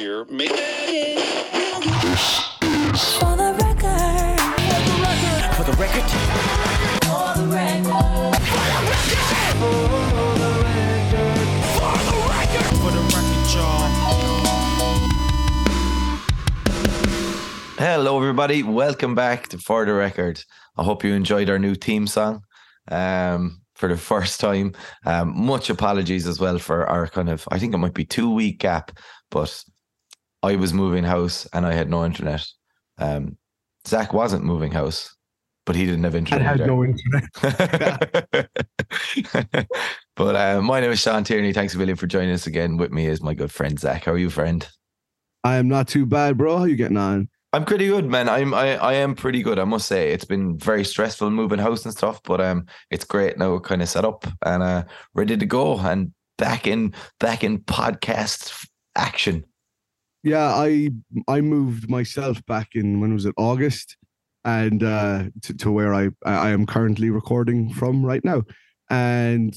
You're making For the record. For the record, For the record. for the record, y'all. Hello, everybody. Welcome back to For the Record. I hope you enjoyed our new theme song um, for the first time. Um, much apologies as well for our kind of, I think it might be two week gap, but I was moving house and I had no internet. Um, Zach wasn't moving house, but he didn't have internet. I internet. had either. no internet. but uh, my name is Sean Tierney. Thanks a million for joining us again. With me is my good friend Zach. How are you, friend? I am not too bad, bro. How you getting on? I'm pretty good, man. I'm I, I am pretty good. I must say it's been very stressful moving house and stuff, but um, it's great now. We're kind of set up and uh, ready to go and back in back in podcast action. Yeah, I I moved myself back in when was it August, and uh, to, to where I I am currently recording from right now, and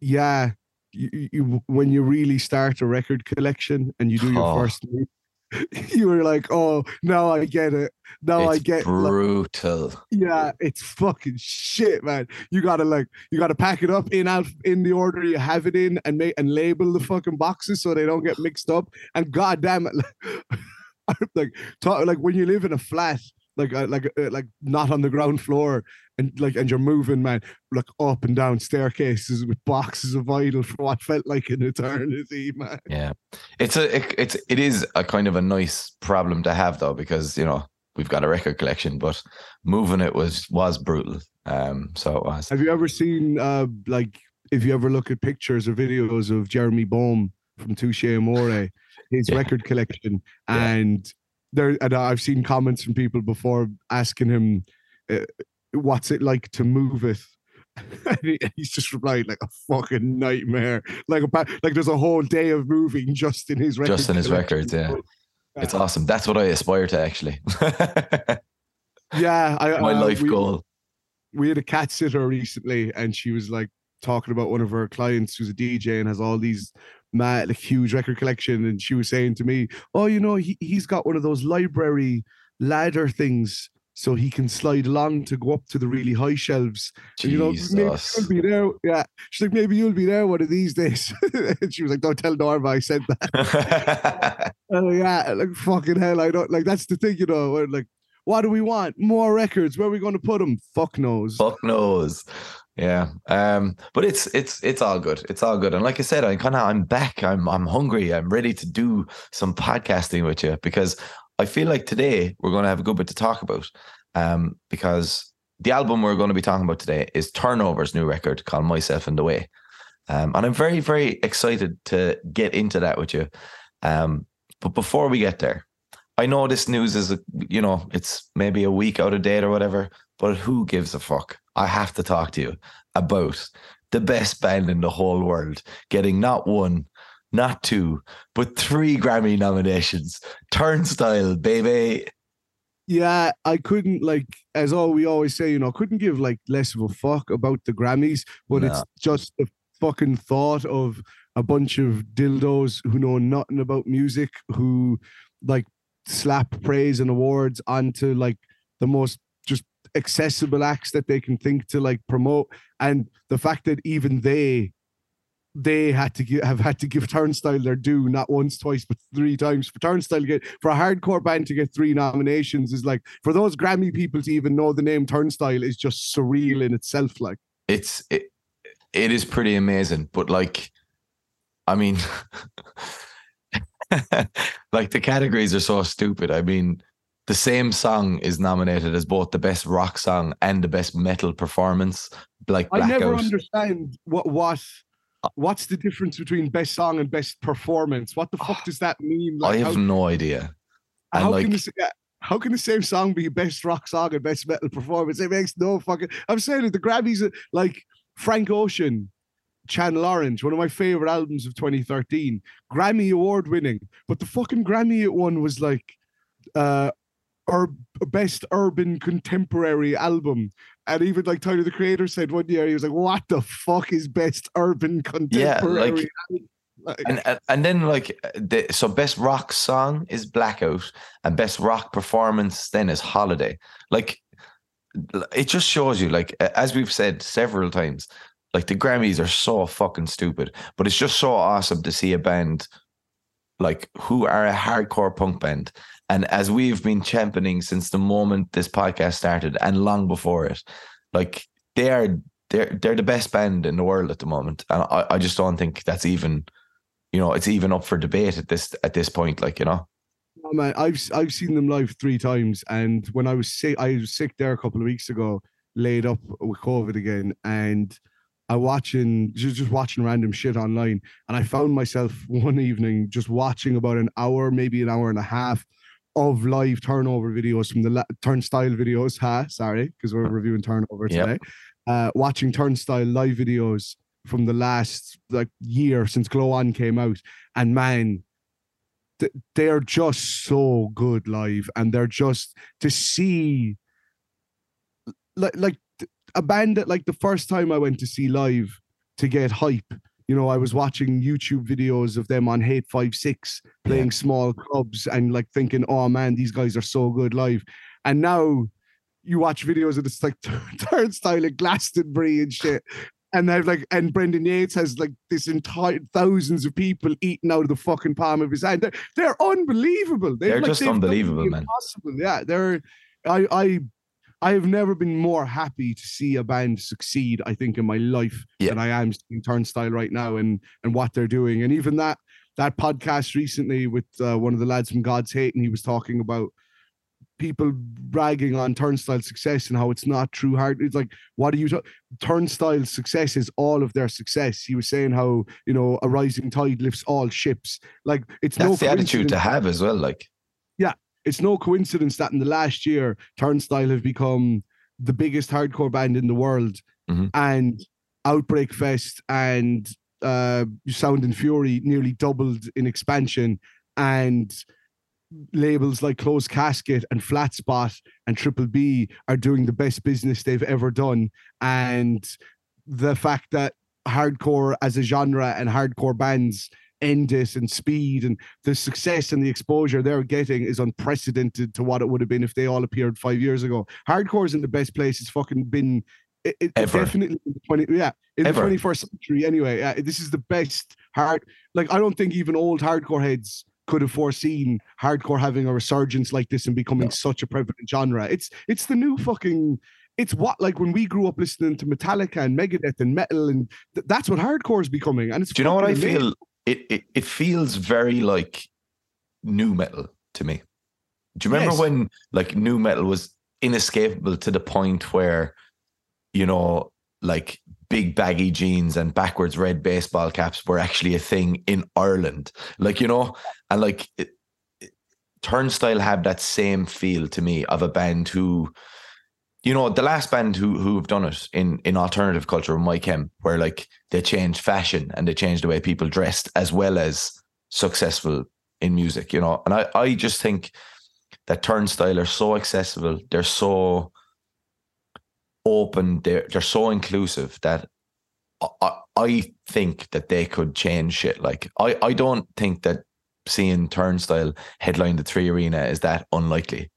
yeah, you, you when you really start a record collection and you do your Oh. first, move, you were like, oh, now I get it. Now I it's get like, brutal. Yeah, it's fucking shit, man. You gotta like, you gotta pack it up in out in the order you have it in, and make and label the fucking boxes so they don't get mixed up. And god damn it, like, like talk, like when you live in a flat, like uh, like uh, like not on the ground floor, and like and you're moving, man, like up and down staircases with boxes of vinyl for what felt like an eternity, man. Yeah, it's a it, it's it is a kind of a nice problem to have though because you know we've got a record collection, but moving it was was brutal. Um, so it was. Have you ever seen uh like if you ever look at pictures or videos of Jeremy Bolm from Touche Amore, his Yeah. record collection, Yeah. and there and I've seen comments from people before asking him uh, what's it like to move it. He- he's just replied like a fucking nightmare. Like a like there's a whole day of moving just in his record. Just in his records, yeah. It's awesome. That's what I aspire to actually. Yeah, I, My uh, life we- goal. we had a cat sitter recently and she was like talking about one of her clients who's a DJ and has all these mad like huge record collection and she was saying to me oh you know he, he's got one of those library ladder things so he can slide along to go up to the really high shelves and, you know maybe you'll be there yeah she's like maybe you'll be there one of these days and she was like don't tell Norma I said that Oh yeah, like fucking hell. I don't like that's the thing, you know. Like, what do we want? More records. Where are we going to put them? Fuck knows. Fuck knows. Yeah. Um, but it's it's it's all good. It's all good. And like I said, I kind of I'm back. I'm I'm hungry. I'm ready to do some podcasting with you because I feel like today we're going to have a good bit to talk about. Um, because the album we're going to be talking about today is Turnover's new record called Myself in the Way. Um, and I'm very, very excited to get into that with you. Um, but before we get there, I know this news is, you know, it's maybe a week out of date or whatever, but who gives a fuck? I have to talk to you about the best band in the whole world getting not one, not two, but three Grammy nominations. Turnstile, baby. Yeah, I couldn't like as all we always say, you know, couldn't give like less of a fuck about the Grammys, but it's just the fucking thought of a bunch of dildos who know nothing about music who like slap praise and awards onto like the most accessible acts that they can think to like promote and the fact that even they they had to give, have had to give Turnstile their due not once, twice, but three times. For Turnstile to get for a hardcore band to get three nominations is like for those Grammy people to even know the name Turnstile is just surreal in itself. Like It's it, it is pretty amazing, but like, I mean, like the categories are so stupid. I mean, the same song is nominated as both the best rock song and the best metal performance. Like I never understand what what what's the difference between best song and best performance. What the fuck does that mean? I have how, no idea. and how like- can this, how can the same song be best rock song and best metal performance? It makes no fucking. I'm saying it. The Grammys, like Frank Ocean, Channel Orange, one of my favorite albums of 2013, Grammy award winning. But the fucking Grammy it won was like, uh, ur- best urban contemporary album. And even like Tyler the Creator said one year, he was like, "What the fuck is best urban Yeah, contemporary?" like Like, and and- and then like the, so best rock song is blackout and best rock performance then is holiday like it just shows you like as we've said several times like the grammys are so fucking stupid but it's just so awesome to see a band like who are a hardcore punk band and as we've been championing since the moment this podcast started and long before it like they are they're they're the best band in the world at the moment. And i, I just don't think that's even you know it's even up for debate at this at this point like you know? Oh, man, I've I've seen them live three times, and when I was sick, I was sick there a couple of weeks ago, laid up with COVID again, and I watching just just watching random shit online, and I found myself one evening just watching about an hour, maybe an hour and a half of live turnover videos from the la- turnstile videos. Ha, sorry, because we're reviewing turnover Yep. today. Uh, watching turnstile live videos from the last like year since Glow On came out, and man, th- they're just so good live and they're just to see like like a band that like the first time I went to see live to get hype you know I was watching YouTube videos of them on Hate5six playing small clubs and like thinking oh man these guys are so good live and now you watch videos of this like turnstile at Glastonbury and shit and they've like, and Brendan Yates has like this entire thousands of people eating out of the fucking palm of his hand. They're, they're unbelievable. They've, They're like, just they've done the unbelievable, man. Impossible. Yeah, they're. I I I have never been more happy to see a band succeed. I think in my life Yeah. than I am seeing Turnstile right now and and what they're doing. And even that that podcast recently with uh, one of the lads from God's Hate, and he was talking about people bragging on Turnstile success and how it's not true hard. It's like, what are you? ta- Turnstile success is all of their success. He was saying how you know a rising tide lifts all ships. Like it's that's no the attitude to have as well like It's no coincidence that in the last year, Turnstile have become the biggest hardcore band in the world, Mhm. and Outbreak Fest and uh, Sound and Fury nearly doubled in expansion, and labels like Closed Casket and Flat Spot and Triple B are doing the best business they've ever done. And the fact that hardcore as a genre and hardcore bands End It and Speed and the success and the exposure they're getting is unprecedented to what it would have been if they all appeared five years ago. Hardcore is in the best place it's fucking been. It, it- definitely in the 20 yeah in Ever. the 21st century anyway yeah, this is the best hard like i don't think even old hardcore heads could have foreseen hardcore having a resurgence like this and becoming No. such a prevalent genre it's it's the new fucking it's what like when we grew up listening to Metallica and Megadeth and metal and th- that's what hardcore is becoming and it's do you know what i amazing. feel it, it it feels very like nu metal to me do you remember Yes. when like nu metal was inescapable to the point where you know like big baggy jeans and backwards red baseball caps were actually a thing in Ireland like you know and like it, Turnstile have that same feel to me of a band who you know the last band who who have done it in in alternative culture Mike Hem where like they changed fashion and they changed the way people dressed as well as successful in music you know? And I I just think that Turnstile are so accessible they're so open they're they're so inclusive that I- I, think that they could change shit. Like I I don't think that seeing Turnstile headline the three arena is that unlikely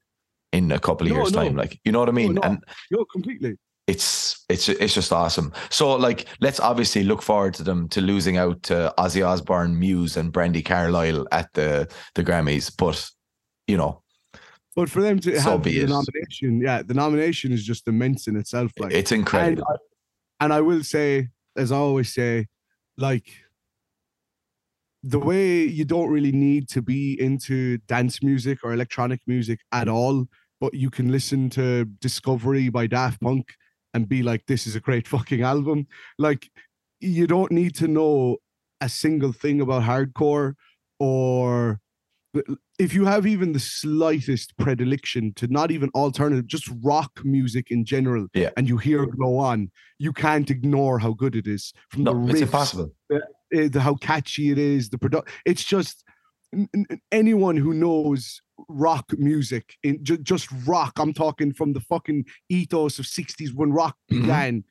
in a couple of No, years no. time like you know what I mean no. and Yo, completely it's it's it's just awesome. So like, let's obviously look forward to them to losing out to Ozzy Osbourne, Muse, and Brandi Carlile at the the Grammys. But you know, but for them to So have the nomination yeah the nomination is just immense in itself like it's and incredible. I, and I will say, as I always say, like the way you don't really need to be into dance music or electronic music at all, but you can listen to Discovery by Daft Punk and be like, this is a great fucking album. Like, you don't need to know a single thing about hardcore or if you have even the slightest predilection to not even alternative, just rock music in general, Yeah. and you hear Glow On, you can't ignore how good it is. From no, the it's impossible. eh, the how catchy it is, the product. It's just anyone who knows rock music, in ju- just rock. I'm talking from the fucking ethos of '60s when rock Mhm. began.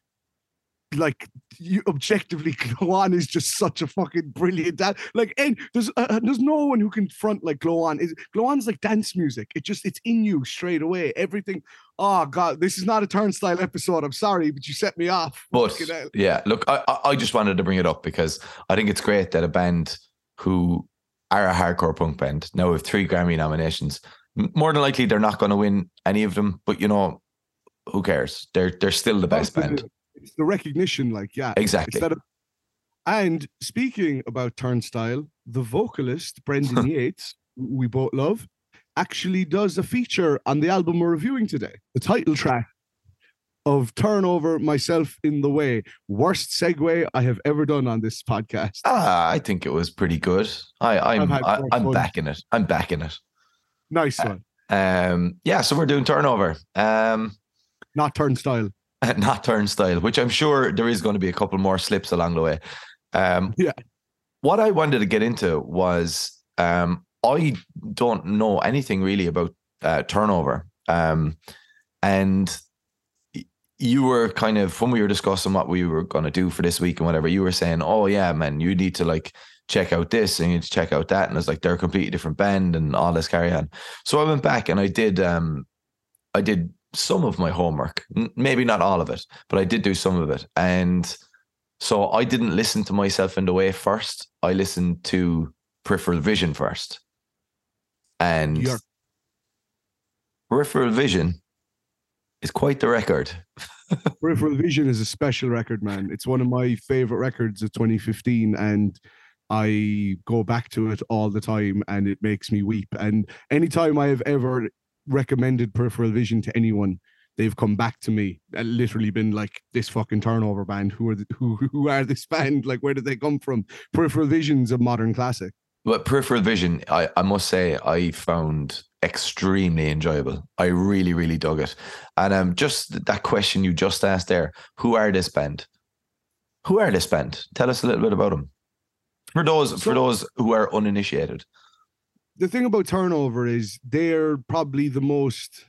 like you objectively Glow On is just such a fucking brilliant dad. Like and there's uh, there's no one who can front like Glow On. Is Glow On's like dance music. It just it's in you straight away. Everything. Oh god, this is not a turnstile episode. I'm sorry, but you set me off. But yeah, look, I I just wanted to bring it up because I think it's great that a band who are a hardcore punk band now with three Grammy nominations. More than likely, they're not going to win any of them. But you know, who cares? They're they're still the best band. It's the recognition, like yeah, Exactly. And speaking about Turnstile, the vocalist Brendan Yates, we both love, actually does a feature on the album we're reviewing today. The title track of Turnover, Myself in the Way. Worst segue I have ever done on this podcast. Ah, I think it was pretty good. I I'm I, fun. backing it. I'm backing it. Nice one. Um, yeah. So we're doing turnover. Um, Not Turnstile. not turnstile, which I'm sure there is going to be a couple more slips along the way. Um, Yeah. What I wanted to get into was um, I don't know anything really about uh, turnover. Um, and you were kind of, when we were discussing what we were going to do for this week and whatever, you were saying, oh, yeah, man, you need to like check out this and you need to check out that. And it's like they're a completely different band and all this carry on. So I went back and I did, um, I did some of my homework, maybe not all of it, but I did do some of it. And so I didn't listen to myself in the way first. I listened to peripheral vision first. And You're- peripheral vision is quite the record. Peripheral Vision is a special record, man. It's one of my favorite records of 2015, and I go back to it all the time, and it makes me weep. And anytime I have ever recommended Peripheral Vision to anyone, they've come back to me and literally been like, "This fucking turnover band. Who are the, who who are this band? Like, where did they come from?" Peripheral Vision's a modern classic. But peripheral vision, I, I must say, I found extremely enjoyable. I really, really dug it. And um, just that question you just asked there: Who are this band? Who are this band? Tell us a little bit about them. For those, for those who are uninitiated. the thing about turnover is they're probably the most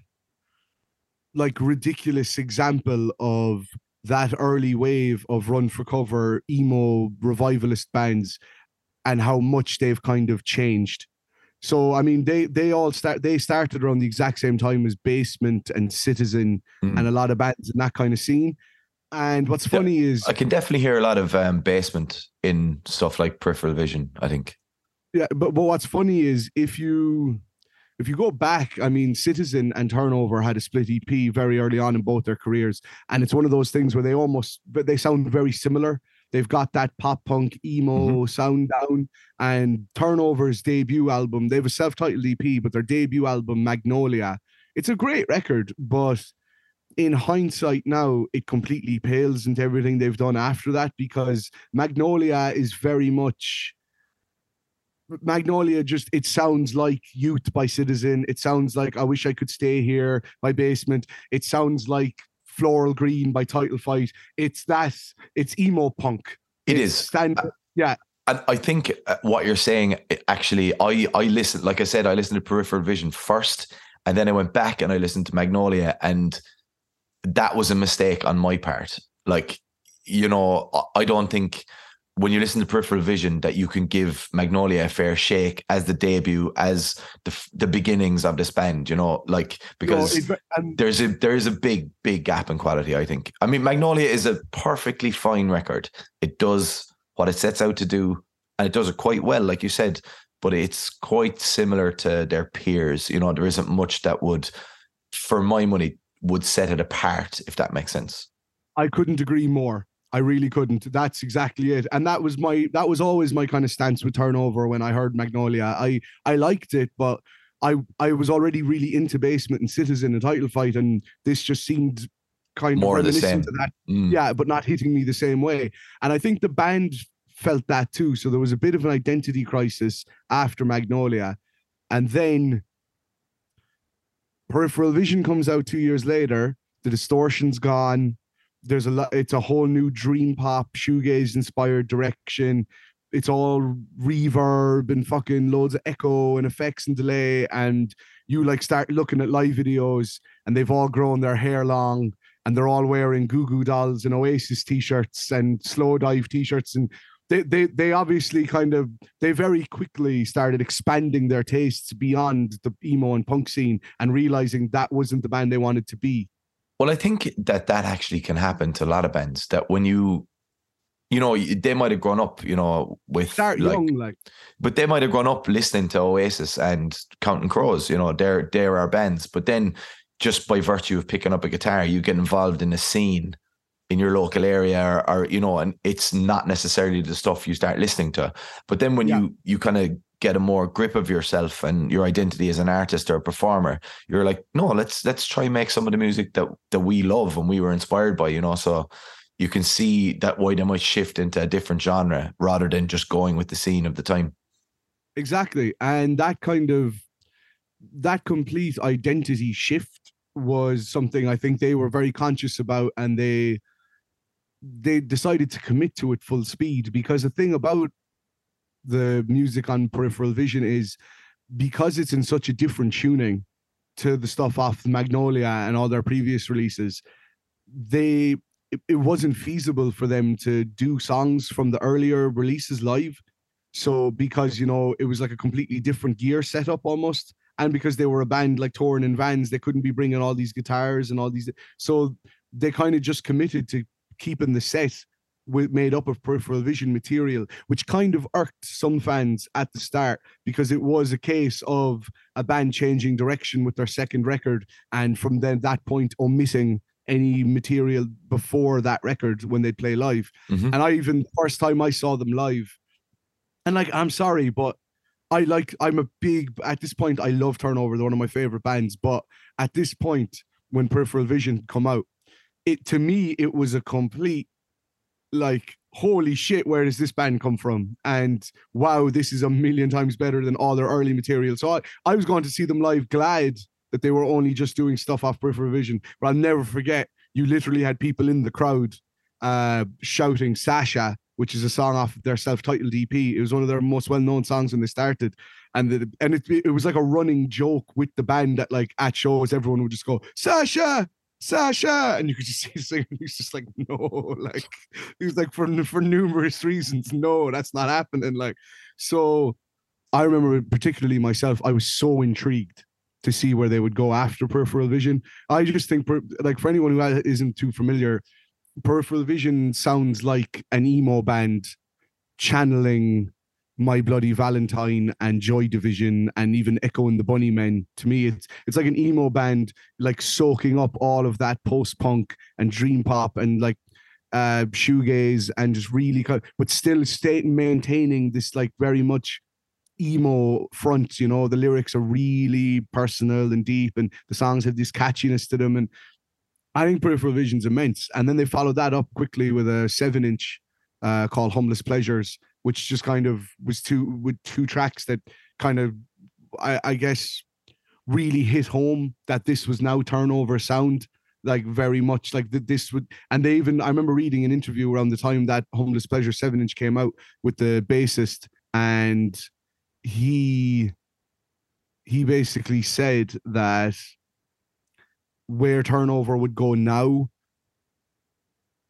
like ridiculous example of that early wave of run for cover emo revivalist bands and how much they've kind of changed so i mean they they all start they started around the exact same time as basement and citizen Mm. and a lot of bands in that kind of scene and what's Yeah, funny is I can definitely hear a lot of um, basement in stuff like peripheral vision. I think. Yeah, but but what's funny is if you if you go back, I mean, Citizen and Turnover had a split EP very early on in both their careers, and it's one of those things where they almost but they sound very similar. They've got that pop punk emo mm-hmm. sound down, and Turnover's debut album. They have a self-titled EP, but their debut album Magnolia. It's a great record, but in hindsight now it completely pales into everything they've done after that because Magnolia is very much Magnolia just it sounds like Youth by Citizen. It sounds like I wish I could stay here by Basement. It sounds like Floral Green by Title Fight. It's that it's emo punk. It It's is. stand And I think uh, what you're saying, uh, actually, I I listened, like I said, I listened to Peripheral Vision first, and then I went back and I listened to Magnolia, and that was a mistake on my part. Like, you know, I don't think when you listen to Peripheral Vision that you can give Magnolia a fair shake as the debut, as the the beginnings of this band. You know, like because know, it- and there's a there is a big big gap in quality i think i mean magnolia is a perfectly fine record it does what it sets out to do and it does it quite well like you said but it's quite similar to their peers you know there isn't much that would for my money would set it apart if that makes sense I couldn't agree more. I really couldn't. That's exactly it. And that was my that was always my kind of stance with turnover when I heard Magnolia. I I liked it, but I I was already really into basement and citizen and title fight, and this just seemed kind More of the reminiscent same. to that. Mm. Yeah, but not hitting me the same way. And I think the band felt that too. So there was a bit of an identity crisis after Magnolia. And then Peripheral Vision comes out two years later. The distortion's gone. There's a lot, it's a whole new dream pop, shoegaze inspired direction. It's all reverb and fucking loads of echo and effects and delay. And you like start looking at live videos and they've all grown their hair long and they're all wearing Goo Goo Dolls and Oasis t-shirts and Slowdive t-shirts, and they they they obviously kind of they very quickly started expanding their tastes beyond the emo and punk scene and realizing that wasn't the band they wanted to be. Well, I think that that actually can happen to a lot of bands. That when you, you know, they might have grown up, you know, with Start like, young, like but they might have grown up listening to Oasis and Counting Crows. You know, they're they're our bands. But then, just by virtue of picking up a guitar, you get involved in a scene in your local area, or, or you know, and it's not necessarily the stuff you start listening to. But then when Yeah. you you kind of get a more grip of yourself and your identity as an artist or a performer, you're like, no, let's let's try and make some of the music that that we love and we were inspired by. You know, so you can see that why they might shift into a different genre rather than just going with the scene of the time. Exactly. And that kind of that complete identity shift was something I think they were very conscious about and they they decided to commit to it full speed because the thing about the music on peripheral vision is because it's in such a different tuning to the stuff off Magnolia and all their previous releases, they it, it wasn't feasible for them to do songs from the earlier releases live. So because you know it was like a completely different gear setup almost, and because they were a band like touring in vans, they couldn't be bringing all these guitars and all these. So they kind of just committed to keeping the set with made up of peripheral vision material, which kind of irked some fans at the start because it was a case of a band changing direction with their second record, and from then that point omitting any material before that record when they play live. Mhm. And I even first time I saw them live, and like I'm sorry, but I like I'm a big at this point I love Turnover, they're one of my favorite bands. But at this point, when Peripheral Vision come out, it to me it was a complete like holy shit, where does this band come from? And wow, this is a million times better than all their early material. So I, I was going to see them live glad that they were only just doing stuff off Peripheral Vision. But I'll never forget, you literally had people in the crowd uh shouting Sasha, which is a song off their self-titled EP. It was one of their most well-known songs when they started. And the, and it, it was like a running joke with the band that like at shows everyone would just go Sasha, Sasha, and you could just see singer. He's just like, no, like he was like for for numerous reasons, no, that's not happening. Like, so I remember particularly myself, I was so intrigued to see where they would go after peripheral vision. I just think, per, like for anyone who isn't too familiar, peripheral vision sounds like an emo band channeling my bloody valentine and joy division and even echo and the bunnymen to me it's it's like an emo band like soaking up all of that post-punk and dream pop and like uh shoegaze and just really kind but still stay maintaining this like very much emo front you know? The lyrics are really personal and deep and the songs have this catchiness to them and i think peripheral vision's immense. And then they followed that up quickly with a seven inch uh called humblest pleasures which just kind of was two with two tracks that kind of I, I guess really hit home that this was now turnover sound like very much like that this would and they even I remember reading an interview around the time that Humblest Pleasure 7 inch came out with the bassist and he he basically said that where turnover would go now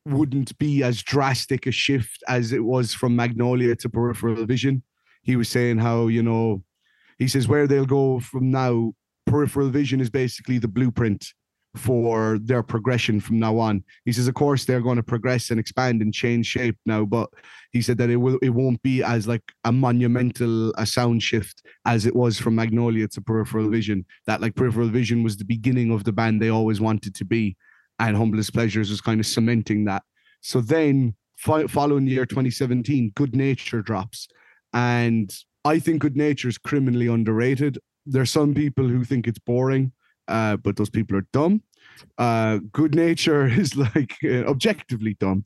wouldn't be as drastic a shift as it was from Magnolia to Peripheral Vision. He was saying how, you know, he says where they'll go from now, Peripheral Vision is basically the blueprint for their progression from now on. He says, of course, they're going to progress and expand and change shape now, but he said that it will it won't be as like a monumental a sound shift as it was from Magnolia to Peripheral Vision. That like Peripheral Vision was the beginning of the band they always wanted to be and Humblest Pleasures was kind of cementing that. So then, fo- following the year 2017, Good Nature drops, and I think Good Nature is criminally underrated. There's some people who think it's boring, uh, but those people are dumb. Uh, Good Nature is like uh, objectively dumb.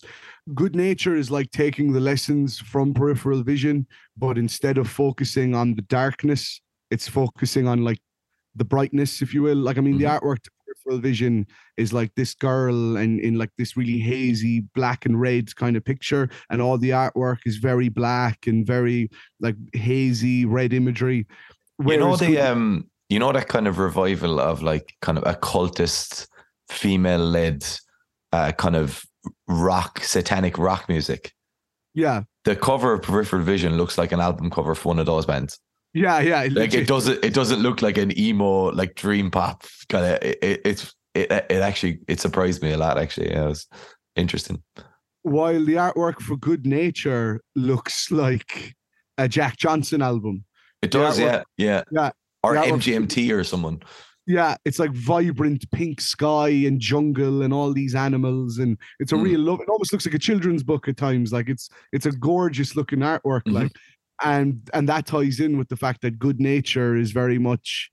Good Nature is like taking the lessons from Peripheral Vision, but instead of focusing on the darkness, it's focusing on like the brightness, if you will. Like, I mean, the artwork Peripheral Vision is like this girl and in like this really hazy black and red kind of picture, and all the artwork is very black and very like hazy red imagery. you know the um you know that kind of revival of like kind of occultist female led uh, kind of rock, satanic rock music. Yeah, The cover of Peripheral Vision looks like an album cover for one of those bands. Yeah, yeah. Like legit. it doesn't, it doesn't look like an emo, like dream pop kind of. It, it, it's it, it actually it surprised me a lot. Actually, yeah, it was interesting. While the artwork for Good Nature looks like a Jack Johnson album. It does, yeah, yeah, Yeah, Or MGMT or someone. Yeah, it's like vibrant pink sky and jungle and all these animals, and it's a Mm. real love. It almost looks like a children's book at times. Like it's it's a gorgeous looking artwork, Mhm. like, and and that ties in with the fact that Good Nature is very much,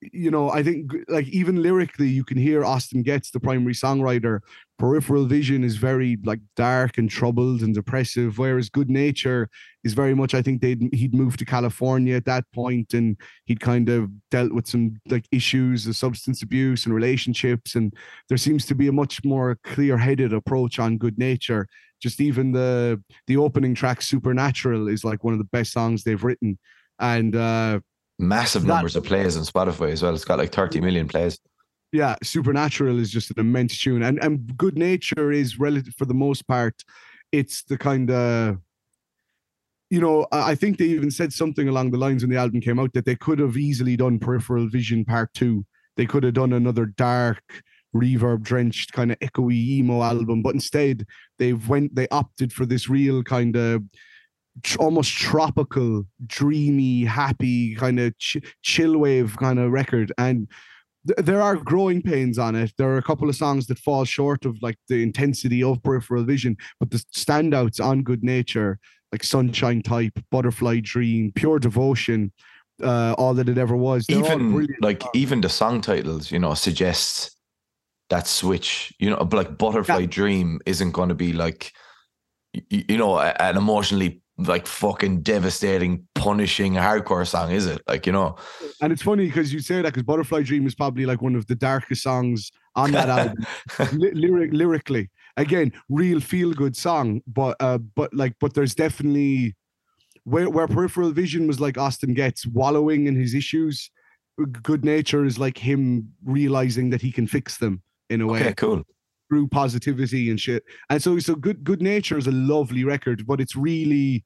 you know, I think like even lyrically, you can hear Austin Getz, the primary songwriter. Peripheral Vision is very like dark and troubled and depressive, whereas Good Nature is very much. I think they'd he'd moved to California at that point, and he'd kind of dealt with some like issues of substance abuse and relationships and there seems to be a much more clear-headed approach on good nature just even the the opening track supernatural is like one of the best songs they've written and uh Massive That- numbers of plays on Spotify as well. It's got like 30 million plays. Yeah supernatural is just an immense tune and and good nature is relative for the most part it's the kind of you know i think they even said something along the lines when the album came out that they could have easily done peripheral vision part two. They could have done another dark reverb drenched kind of echoey emo album but instead they've went they opted for this real kind of almost tropical dreamy happy kind of ch- chill wave kind of record and th- there are growing pains on it. There are a couple of songs that fall short of like the intensity of peripheral vision, but the standouts on good nature, like Sunshine Type, Butterfly Dream, Pure Devotion, uh, all that it ever was. They're even like songs. even the song titles, you know, suggests that switch. You know, like Butterfly Yeah. Dream isn't going to be like, you know, an emotionally like fucking devastating, punishing hardcore song, is it? Like, you know, and it's funny because you say that because Butterfly Dream is probably like one of the darkest songs on that album. Ly- lyric lyrically again real feel good song but uh but like but there's definitely where where peripheral vision was like austin getz wallowing in his issues good nature is like him realizing that he can fix them in a way okay, cool. Through positivity and shit and so so good good nature is a lovely record but it's really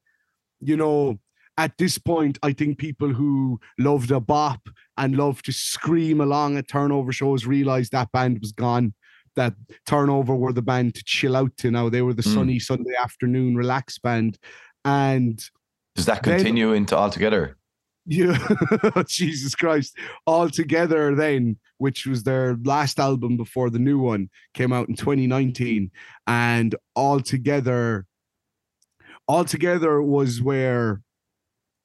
you know at this point i think people who loved a bop and love to scream along at turnover shows realized that band was gone that turnover were the band to chill out to now they were the Mm. sunny sunday afternoon relax band and Does that Then- continue into altogether? Yeah. Jesus christ. All together then which was their last album before the new one came out in 2019 and all together all together was where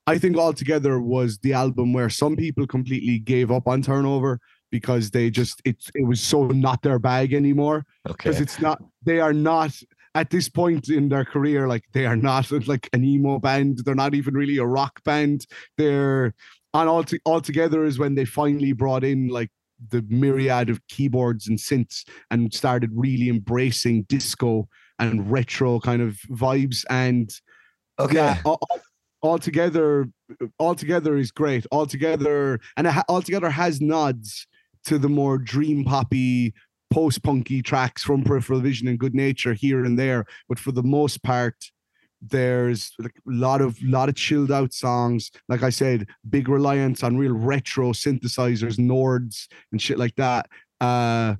i think all together was the album where some people completely gave up on turnover because they just it, it was so not their bag anymore. Okay. because it's not they are not at this point in their career like they are not like an emo band. They're not even really a rock band. They're on all, to, all together is when they finally brought in like the myriad of keyboards and synths and started really embracing disco and retro kind of vibes. And Okay. yeah all, all- altogether altogether is great. Altogether and it ha- altogether has nods to the more dream poppy post-punky tracks from peripheral vision and good nature here and there but for the most part there's like a lot of lot of chilled out songs like i said big reliance on real retro synthesizers nords and shit like that uh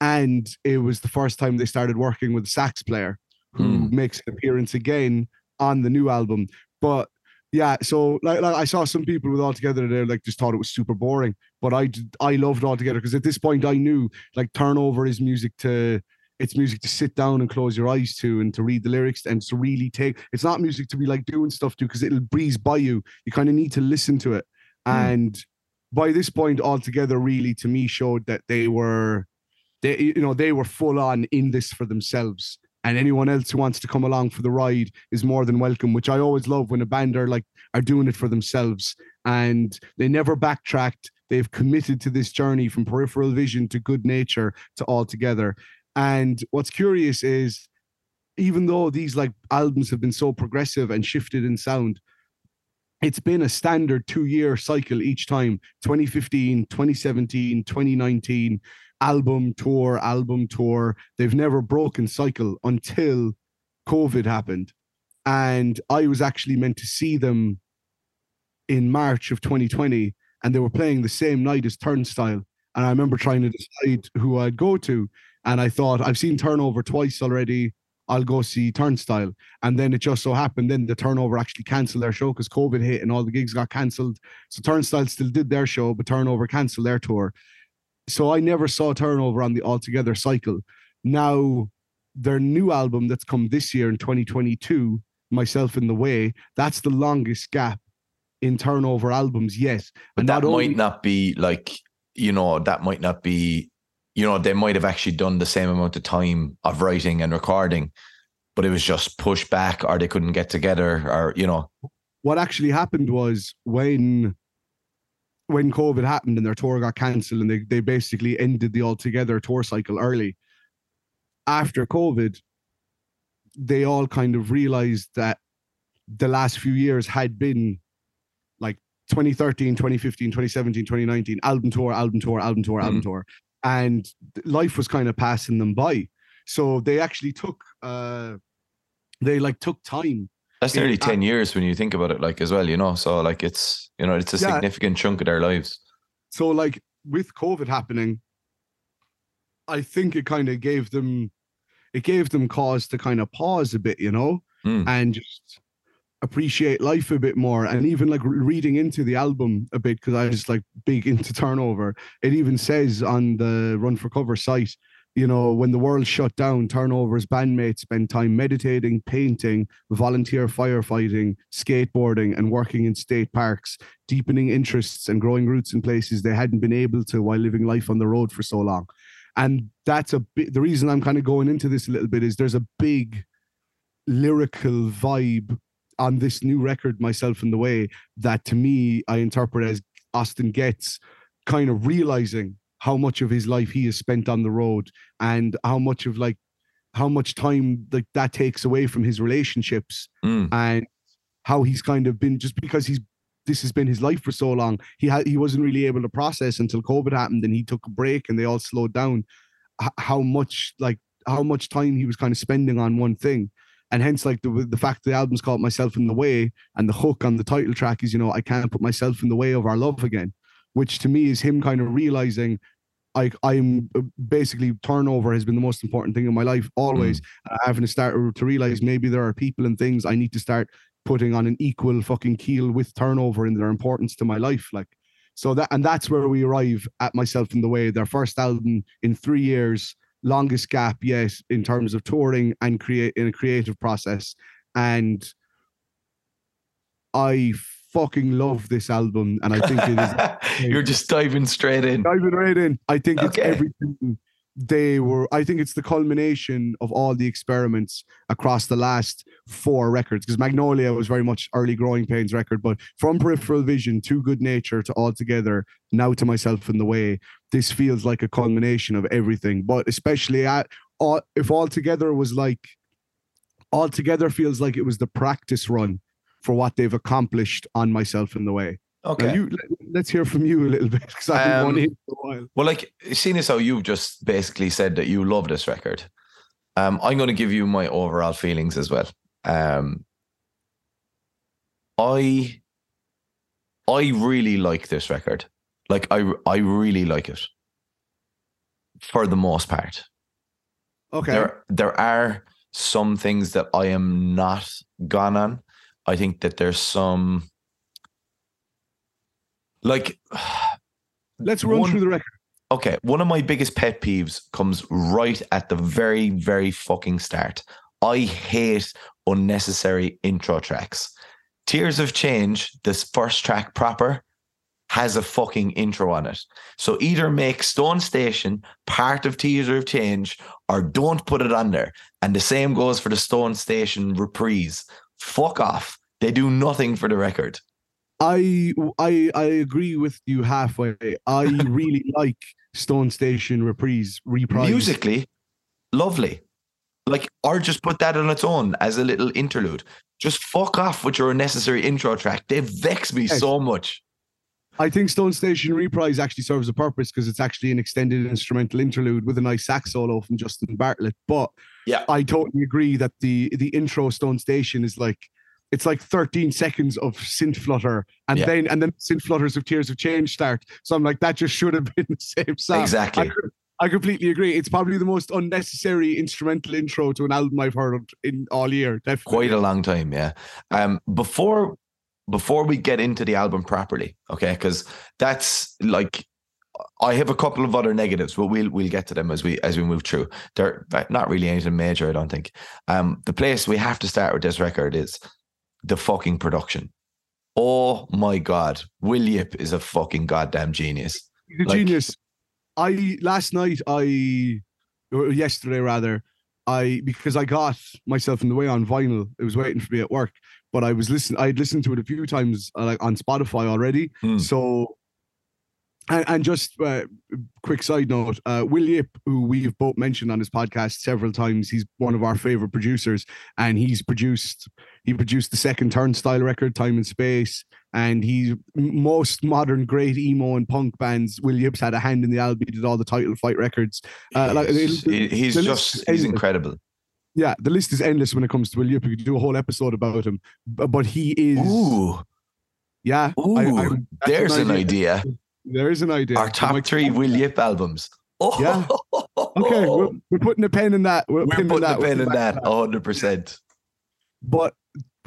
and it was the first time they started working with a sax player who makes an appearance again on the new album. But yeah, so like, like I saw some people with All Together there like just thought it was super boring, but I I loved All Together because at this point I knew like Turnover is music to it's music to sit down and close your eyes to and to read the lyrics and to really take it's not music to be like doing stuff to because it'll breeze by you. You kind of need to listen to it. Mm. And by this point, All Together really to me showed that they were they you know they were full on in this for themselves and anyone else who wants to come along for the ride is more than welcome which i always love when a band are like are doing it for themselves. And they never backtracked. They've committed to this journey from peripheral vision to good nature to all together. And what's curious is even though these like albums have been so progressive and shifted in sound it's been a standard two year cycle each time 2015 2017 2019 album tour, album tour. They've never broken cycle until COVID happened. And I was actually meant to see them in March of 2020, and they were playing the same night as Turnstile. And I remember trying to decide who I'd go to. And I thought, I've seen Turnover twice already. I'll go see Turnstile. And then it just so happened, then the Turnover actually cancelled their show because COVID hit and all the gigs got cancelled. So Turnstile still did their show, but Turnover cancelled their tour. So I never saw Turnover on the Altogether cycle. Now, their new album that's come this year in 2022, Myself in the Way, that's the longest gap in Turnover albums yet. But And that might only- not be like, you know, that might not be, you know, they might have actually done the same amount of time of writing and recording, but it was just pushed back or they couldn't get together or, you know, what actually happened was when when COVID happened and their tour got cancelled and they, they basically ended the altogether tour cycle early. After COVID, they all kind of realized that the last few years had been like 2013, 2015, 2017, 2019, album tour, album tour, album tour, album tour. And life was kind of passing them by. So they actually took uh they like took time that's nearly 10 years when you think about it, like as well, you know, so like it's, you know, it's a Yeah. significant chunk of their lives. so like with covid happening i think it kind of gave them it gave them cause to kind of pause a bit you know Mm. and just appreciate life a bit more and even like re- reading into the album a bit because i was like big into turnover it even says on the run for cover site you know when the world shut down turnover's bandmates spent time meditating painting volunteer firefighting skateboarding and working in state parks deepening interests and growing roots in places they hadn't been able to while living life on the road for so long. And that's a bit the reason I'm kind of going into this a little bit is there's a big lyrical vibe on this new record, Myself in the Way, that to me I interpret as Austin Getz kind of realizing how much of his life he has spent on the road and how much of like how much time like that takes away from his relationships Mm. and how he's kind of been just because he's this has been his life for so long he had he wasn't really able to process until covid happened and he took a break and they all slowed down h- how much like how much time he was kind of spending on one thing and hence like the the fact the album's called myself in the way and the hook on the title track is you know i can't put myself in the way of our love again which to me is him kind of realizing I, I'm uh, basically turnover has been the most important thing in my life always. And I having to start to realize maybe there are people and things I need to start putting on an equal fucking keel with turnover in their importance to my life. Like, so that, and that's where we arrive at myself in the way. Their first album in three years, longest gap yet in terms of touring and create in a creative process. And I fucking love this album, and I think it is You're just diving straight in. diving right in. I think it's everything they were. I think it's the culmination of all the experiments across the last four records. Because Magnolia was very much early Growing Pains record, but from Peripheral Vision to Good Nature to All Together, now to Myself in the Way, this feels like a culmination of everything. But especially at all, if All Together was like, All Together feels like it was the practice run for what they've accomplished on Myself in the Way. Okay. you, let- let's hear from you a little bit because I haven't Um, won it for a while. Well, like seeing as how you've just basically said that you love this record, um, I'm going to give you my overall feelings as well. Um, I, I really like this record. Like I, I really like it. For the most part, Okay. there there are some things that I am not gone on. I think that there's some, like, Let's run one- through the record. Okay, one of my biggest pet peeves comes right at the very, very fucking start. I hate unnecessary intro tracks. Tears of Change, this first track proper, has a fucking intro on it. So either make Stone Station part of Tears of Change or don't put it on there. And the same goes for the Stone Station reprise. Fuck off. They do nothing for the record. I I I agree with you halfway. I really like Stone Station reprise reprise. musically lovely like or just put that on its own as a little interlude just fuck off with your unnecessary intro track they vex me Yes. so much I think Stone Station Reprise actually serves a purpose because it's actually an extended instrumental interlude with a nice sax solo from Justin Bartlett. But Yeah. I totally agree that the the intro Stone Station is like it's like 13 seconds of synth flutter and Yeah. then and then synth flutters of Tears of Change start. So I'm like, that just should have been the same song. Exactly. I, I completely agree. It's probably the most unnecessary instrumental intro to an album I've heard in all year. Definitely. quite a long time yeah um before before we get into the album properly okay? Because that's like i have a couple of other negatives but we'll we'll get to them as we as we move through. They're not really anything major i don't think. Um the place we have to start with this record is the fucking production. Oh my god will yip is a fucking goddamn genius. He's a Like- genius. I last night I or yesterday rather I because I got myself in the way on vinyl. It was waiting for me at work, but I was listening. I had listened to it a few times uh, like on Spotify already. Hmm. So. And, and just uh, quick side note, uh, Will Yip, who we've both mentioned on this podcast several times, he's one of our favorite producers, and he's produced he produced the second Turnstile record, Time and Space, and he most modern great emo and punk bands. Will Yip's had a hand in the album. He did all the title fight records. Uh, like, he's, he's just he's incredible Yeah, the list is endless when it comes to Will Yip. We could do a whole episode about him, but, but he is. ooh yeah, ooh I- I- there's an idea There is an idea. our top My- three will yip albums oh Yeah. Okay, we're, we're putting a pen in that. We're, We're putting that. a We'll in that, hundred percent. But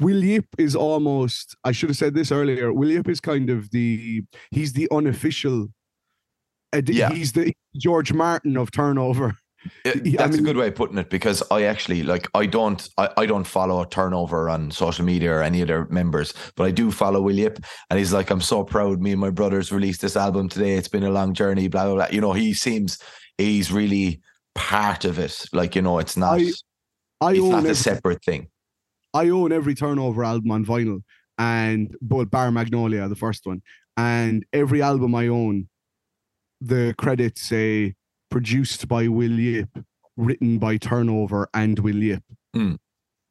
Will Yip is almost, I should have said this earlier. Will Yip is kind of the, he's the unofficial, ed- Yeah. he's the George Martin of turnover. Yeah, I That's mean- a good way of putting it because I actually like I don't I, I don't follow turnover on social media or any of their members, but I do follow Will Yip, and he's like, I'm so proud. Me and my brothers released this album today. It's been a long journey. Blah blah blah. You know, he seems he's really part of it. Like you know, it's not I I it's own not a every, separate thing. I own every turnover album on vinyl, and but Bar Magnolia, the first one, and every album I own, the credits say produced by Will Yip, written by Turnover and Will Yip. Hmm.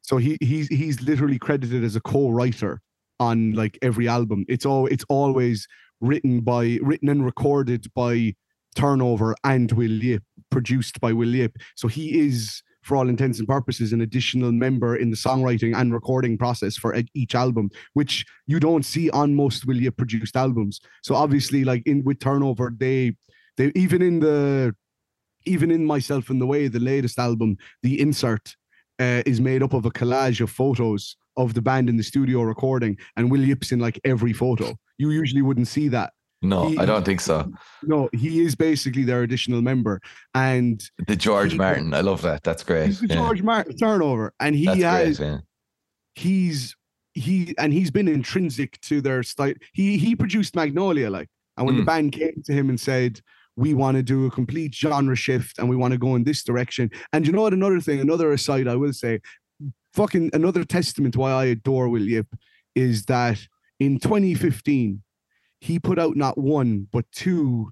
So he he's he's literally credited as a co-writer on like every album. It's all it's always written by written and recorded by Turnover and Will Yip, produced by Will Yip. So he is, for all intents and purposes, an additional member in the songwriting and recording process for each album, which you don't see on most Will Yip produced albums. So obviously, like in with Turnover, they they even in the even in myself in the way the latest album the insert uh, is made up of a collage of photos of the band in the studio recording and will yip's in like every photo you usually wouldn't see that No, He- I don't think so. no he is basically their additional member and The George He- Martin, I love that. That's great. the Yeah, george martin turnover and he that's has great. Yeah. he's he and he's been intrinsic to their style. He he produced Magnolia, like, and when the Mm. band came to him and said, "We want to do a complete genre shift and we want to go in this direction," and you know what? Another thing, another aside, I will say, fucking another testament why I adore Will Yip is that in 2015 he put out not one but two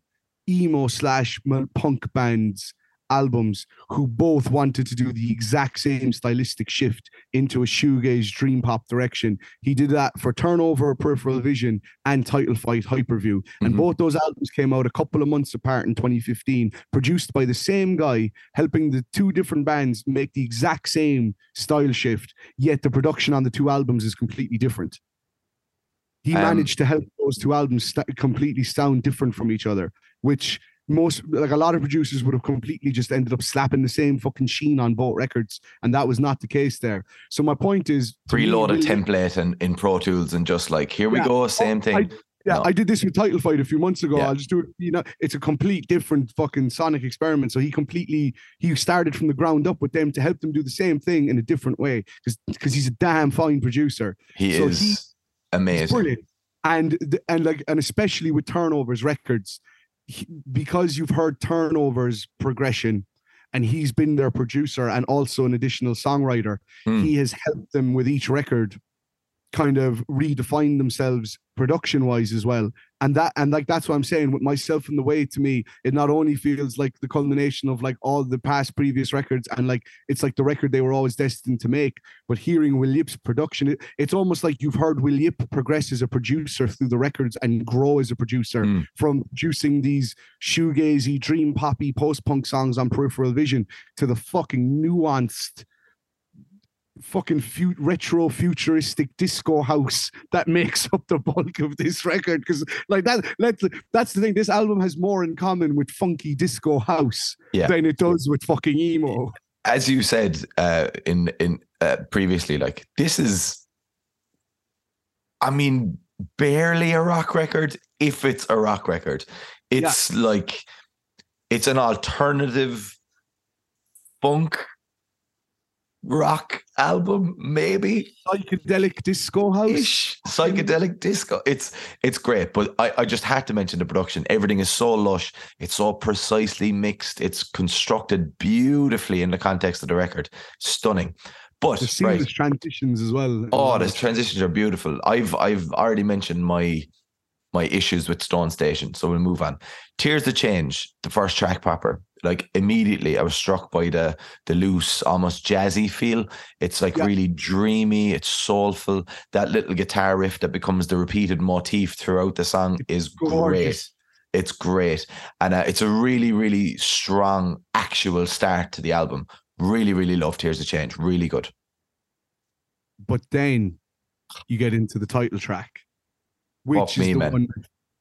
emo slash punk bands albums who both wanted to do the exact same stylistic shift into a shoegaze dream pop direction. He did that for Turnover, Peripheral Vision, and Title Fight Hyperview. And Mhm. both those albums came out a couple of months apart in 2015, produced by the same guy, helping the two different bands make the exact same style shift, yet the production on the two albums is completely different. He Um, managed to help those two albums st- completely sound different from each other, which most like a lot of producers would have completely just ended up slapping the same fucking sheen on both records, and that was not the case there. So my point is, to me, a template and in Pro Tools and just like here we go, same oh, I- thing. Yeah, No. I did this with Title Fight a few months ago. Yeah. I'll just do it. You know, it's a complete different fucking sonic experiment. So he completely he started from the ground up with them to help them do the same thing in a different way because because he's a damn fine producer. He So is he- amazing. brilliant. And and like and especially with turnovers records, he- because you've heard turnovers progression, and he's been their producer and also an additional songwriter. Hmm. He has helped them with each record kind of redefine themselves production wise as well and that and like that's what i'm saying with myself in the way to me it not only feels like the culmination of like all the past previous records and like it's like the record they were always destined to make but hearing will yip's production it, it's almost like you've heard will yip progress as a producer through the records and grow as a producer Mm. from producing these shoegazy dream poppy post-punk songs on peripheral vision to the fucking nuanced fucking fu- retro futuristic disco house that makes up the bulk of this record because like that let's that's the thing this album has more in common with funky disco house Yeah. than it does with fucking emo as you said uh, in in uh, previously, like this is, I mean, barely a rock record. If it's a rock record, it's like it's an alternative funk rock album, maybe psychedelic disco house ish psychedelic disco. It's it's great, but I, I just had to mention the production. Everything is so lush. It's so precisely mixed. It's constructed beautifully in the context of the record. Stunning. But the right, seamless transitions as well oh, the transitions are beautiful. I've I've already mentioned my my issues with Stone Station, so we'll move on. Tears of Change, the first track proper. Like immediately, I was struck by the the loose, almost jazzy feel. It's like Yeah. really dreamy. It's soulful. That little guitar riff that becomes the repeated motif throughout the song is great. It's great, and uh, it's a really, really strong actual start to the album. Really, really love Tears of Change. Really good. but then you get into the title track which is me, the man. one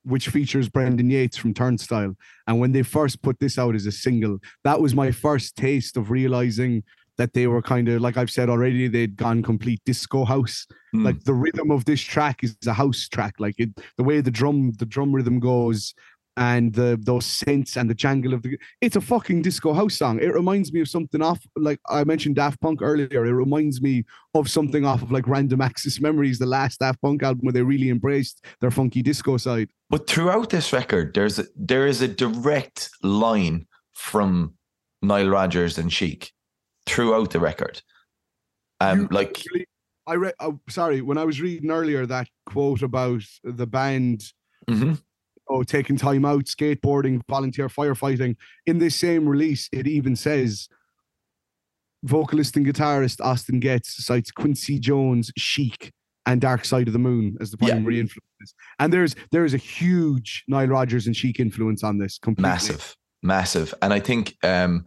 which features Brendan Yates from Turnstile. And when they first put this out as a single, that was my first taste of realizing that they were kind of like I've said already, they'd gone complete disco house. Mm. Like the rhythm of this track is a house track. Like it, the way the drum, the drum rhythm goes, and the those synths and the jangle of the. It's a fucking disco house song. It reminds me of something off, like I mentioned Daft Punk earlier. It reminds me of something off of like Random Access Memories, the last Daft Punk album where they really embraced their funky disco side. But throughout this record, there's a, there is a direct line from Nile Rodgers and Chic throughout the record. Um, You- like Actually, I read. Oh, sorry, when I was reading earlier that quote about the band, mhm. Oh, taking time out, skateboarding, volunteer firefighting. In this same release, it even says vocalist and guitarist Austin Getz cites Quincy Jones, Chic, and Dark Side of the Moon as the Yeah. primary influences. And there's there is a huge Nile Rodgers and Chic influence on this. Completely. massive, massive, and I think um,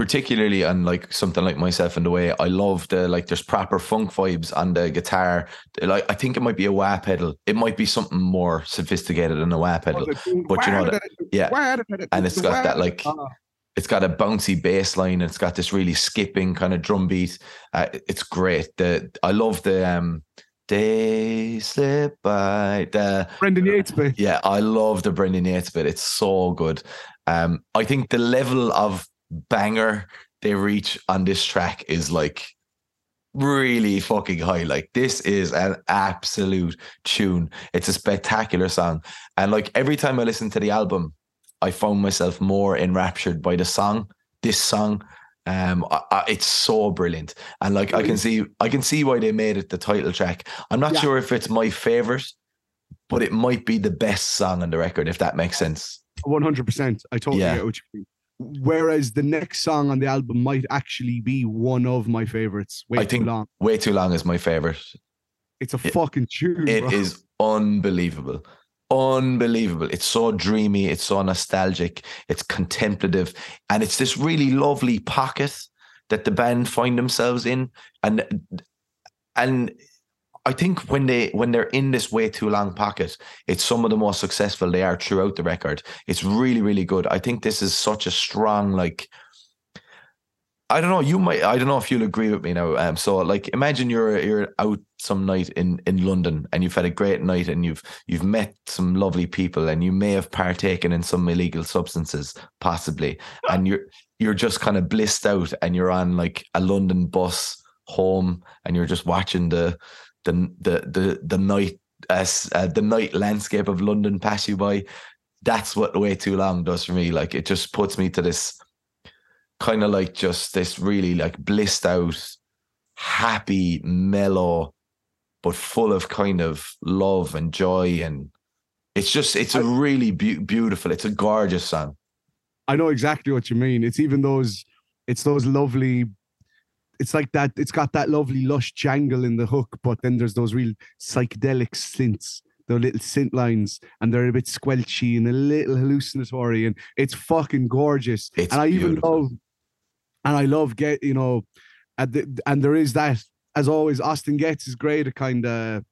particularly and like something like myself in the way I love the like there's proper funk vibes on the guitar. Like I think it might be a wah pedal. It might be something more sophisticated than a wah pedal. But you know that- yeah. And it's got that, like, Ah, it's got a bouncy bass line. It's got this really skipping kind of drum beat. Uh, it's great. The I love the um they slip by the Brendan Yates, bit. yeah, I love the Brendan Yates bit. It's so good. Um, I think the level of banger they reach on this track is like really fucking high. Like this is an absolute tune. It's a spectacular song. And like every time I listen to the album, I found myself more enraptured by the song, this song. Um, I, I, it's so brilliant, and like I can see, I can see why they made it the title track. I'm not Yeah. sure if it's my favorite, but it might be the best song on the record, if that makes sense. One hundred percent. I totally Yeah. get what you mean. Whereas the next song on the album might actually be one of my favorites. Way I too think long. Way Too Long is my favorite. It's a it- fucking tune. It bro. is unbelievable. Unbelievable. It's so dreamy. It's so nostalgic. It's contemplative. And it's this really lovely pocket that the band find themselves in. And and I think when they when they're in this way too long pocket, it's some of the most successful they are throughout the record. It's really, really good. I think this is such a strong, like I don't know. You might. I don't know if you'll agree with me now. Um. So, like, imagine you're you're out some night in in London and you've had a great night and you've you've met some lovely people and you may have partaken in some illegal substances, possibly, and you're you're just kind of blissed out and you're on like a London bus home and you're just watching the the the the the night as uh, the night landscape of London pass you by. That's what way too long does for me. Like it just puts me to this kind of like just this really like blissed out, happy, mellow but full of kind of love and joy and it's just it's a really beau- beautiful it's a gorgeous song I know exactly what you mean. It's even those, it's those lovely, it's like that, it's got that lovely lush jangle in the hook, but then there's those real psychedelic synths, the little synth lines, and they're a bit squelchy and a little hallucinatory, and it's fucking gorgeous. It's and I even beautiful. love, and I love get, you know, and, the, and there is that, as always, Austin Getz is great at kind of,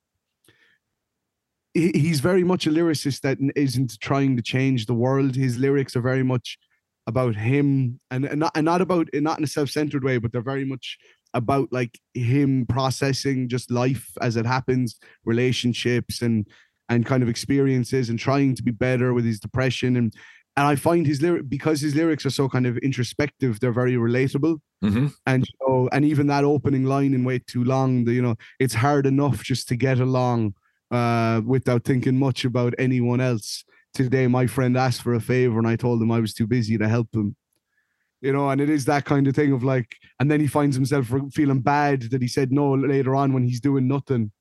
he's very much a lyricist that isn't trying to change the world. His lyrics are very much about him and, and not and not about not in a self-centered way, but they're very much about like him processing just life as it happens, relationships and and kind of experiences and trying to be better with his depression and and I find his lyric because his lyrics are so kind of introspective, they're very relatable. hmm And you know, and even that opening line in "Way Too Long," the, you know, it's hard enough just to get along uh, without thinking much about anyone else. Today, my friend asked for a favor, and I told him I was too busy to help him. You know, and it is that kind of thing of like, and then he finds himself feeling bad that he said no later on when he's doing nothing.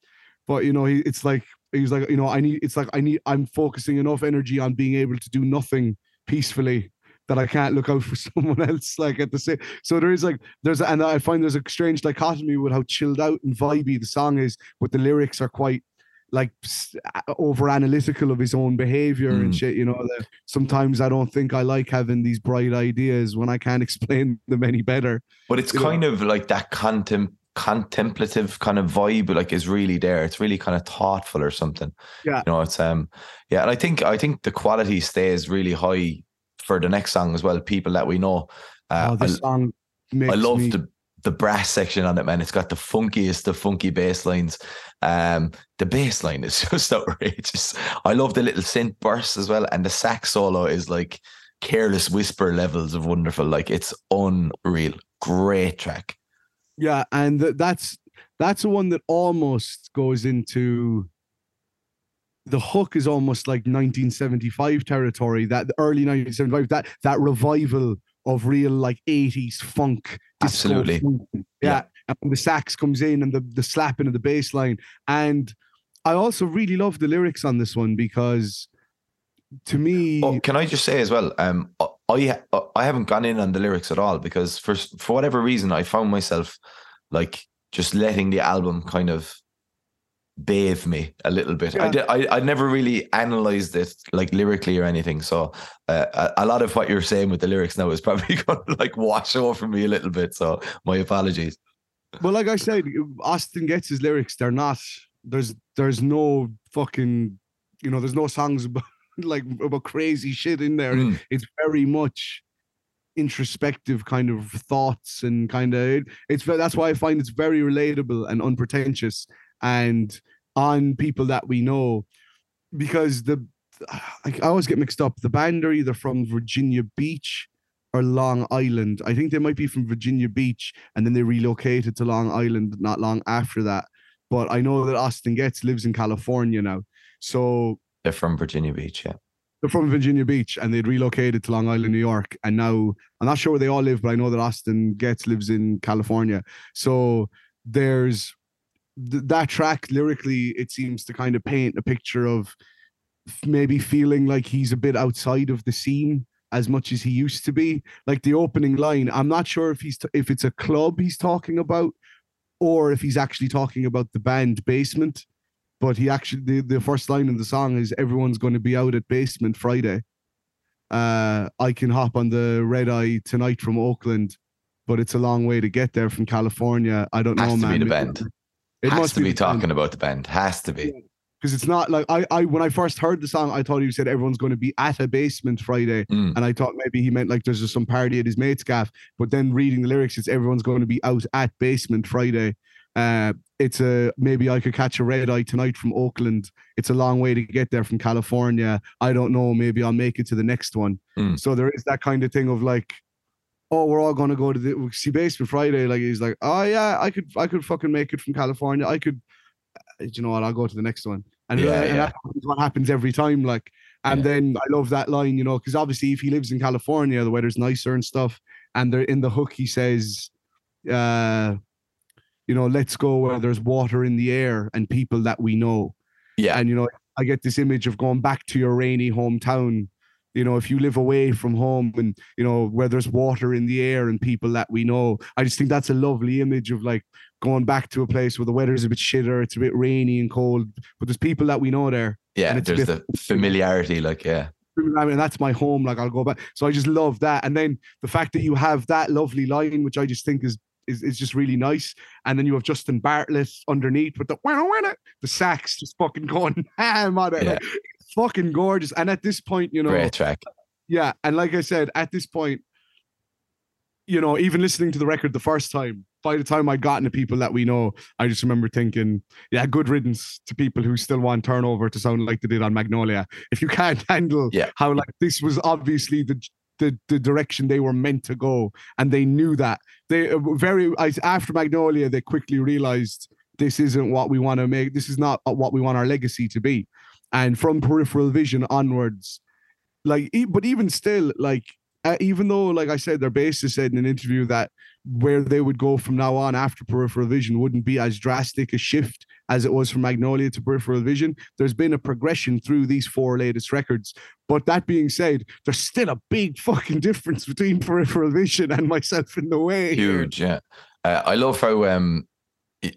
But you know, he, it's like he's like, you know, I need. It's like I need. I'm focusing enough energy on being able to do nothing peacefully that I can't look out for someone else. Like at the same, so there is like there's and I find there's a strange dichotomy with how chilled out and vibey the song is, but the lyrics are quite like over analytical of his own behavior and Mm. shit. You know, that sometimes I don't think I like having these bright ideas when I can't explain them any better. but it's You know- kind of like that contem- contemplative kind of vibe like is really there it's really kind of thoughtful or something Yeah. you know it's um yeah and i think i think the quality stays really high for the next song as well people that we know uh, oh, this I- song makes I love me, the the brass section on it, man. It's got the funkiest, the funky bass lines. Um, the bass line is just outrageous. I love the little synth bursts as well, and the sax solo is like careless whisper levels of wonderful. Like it's unreal. Great track. yeah, and th- that's that's the one that almost goes into the hook is almost like 1975 territory that early 1975 that that revival of real like 80s funk disco Absolutely. funk. yeah. Yeah. and the sax comes in and the the slapping of the bass line and i also really love the lyrics on this one because to me Oh, can I just say as well? Um, I I haven't gone in on the lyrics at all because for for whatever reason I found myself like just letting the album kind of bathe me a little bit. I did. I I never really analyzed it like lyrically or anything. So uh, a, a lot of what you're saying with the lyrics now is probably going to like wash over me a little bit. So my apologies. Well, like I said, Austin Getz's lyrics. They're not. There's there's no fucking. You know, there's no songs about like about crazy shit in there. Mm. It's very much introspective kind of thoughts and kind of it, it's that's why I find it's very relatable and unpretentious and on people that we know because the I, always get mixed up. The band are either from Virginia Beach or Long Island. I think they might be from Virginia Beach and then they relocated to Long Island not long after that. But I know that Austin Getz lives in California now. So They're from Virginia Beach. Yeah. they're from Virginia Beach and they'd relocated to Long Island, New York. And now I'm not sure where they all live, but I know that Austin Getz lives in California. So there's th- that track lyrically, it seems to kind of paint a picture of maybe feeling like he's a bit outside of the scene as much as he used to be. Like the opening line, I'm not sure if he's t- if it's a club he's talking about or if he's actually talking about the band Basement but he actually the, the first line in the song is everyone's going to be out at basement friday uh i can hop on the red eye tonight from oakland but it's a long way to get there from california i don't Has know to man the band. It Has must to be band. talking about the band. Has to be. because it's not like I, I when I first heard the song, I thought he said everyone's going to be at a basement Friday, Mm. and I thought maybe he meant like there's just some party at his mate's gaff. But then reading the lyrics, it's everyone's going to be out at basement Friday. Uh, it's a maybe I could catch a red eye tonight from Oakland. It's a long way to get there from California. I don't know. Maybe I'll make it to the next one. Mm. So there is that kind of thing of like, oh, we're all going to go to the see basement Friday. Like he's like, oh yeah, I could I could fucking make it from California. I could uh, you know what? I'll go to the next one. And, Yeah, uh, and yeah. that's what happens every time. Like, and Yeah. then I love that line, you know, because obviously if he lives in California, the weather's nicer and stuff. And they're in the hook, he says, uh, you know, let's go where there's water in the air and people that we know. Yeah. And you know, I get this image of going back to your rainy hometown. You know, if you live away from home and you know where there's water in the air and people that we know, I just think that's a lovely image of like going back to a place where the weather's a bit shitter, it's a bit rainy and cold, but there's people that we know there. Yeah, And it's a there's bit- the familiarity, like yeah, I mean, that's my home. Like I'll go back. So I just love that. And then the fact that you have that lovely line, which I just think is is, is just really nice. And then you have Justin Bartlett underneath with the the sax just fucking going ham on it. Yeah. Fucking gorgeous. And at this point, you know, great track. yeah. And like I said, at this point, you know, even listening to the record the first time, by the time I'd gotten to people that we know, I just remember thinking, yeah, good riddance to people who still want turnover to sound like they did on Magnolia. If you can't handle Yeah. how like this was obviously the the, the direction they were meant to go, and they knew that they uh, very I, after Magnolia, they quickly realized this isn't what we want to make. This is not what we want our legacy to be. And from Peripheral Vision onwards, like, but even still, like, uh, even though, like I said, their bassist said in an interview that where they would go from now on after Peripheral Vision wouldn't be as drastic a shift as it was from Magnolia to Peripheral Vision. There's been a progression through these four latest records. But that being said, there's still a big fucking difference between Peripheral Vision and Myself in the Way. Huge, yeah. Uh, I love how um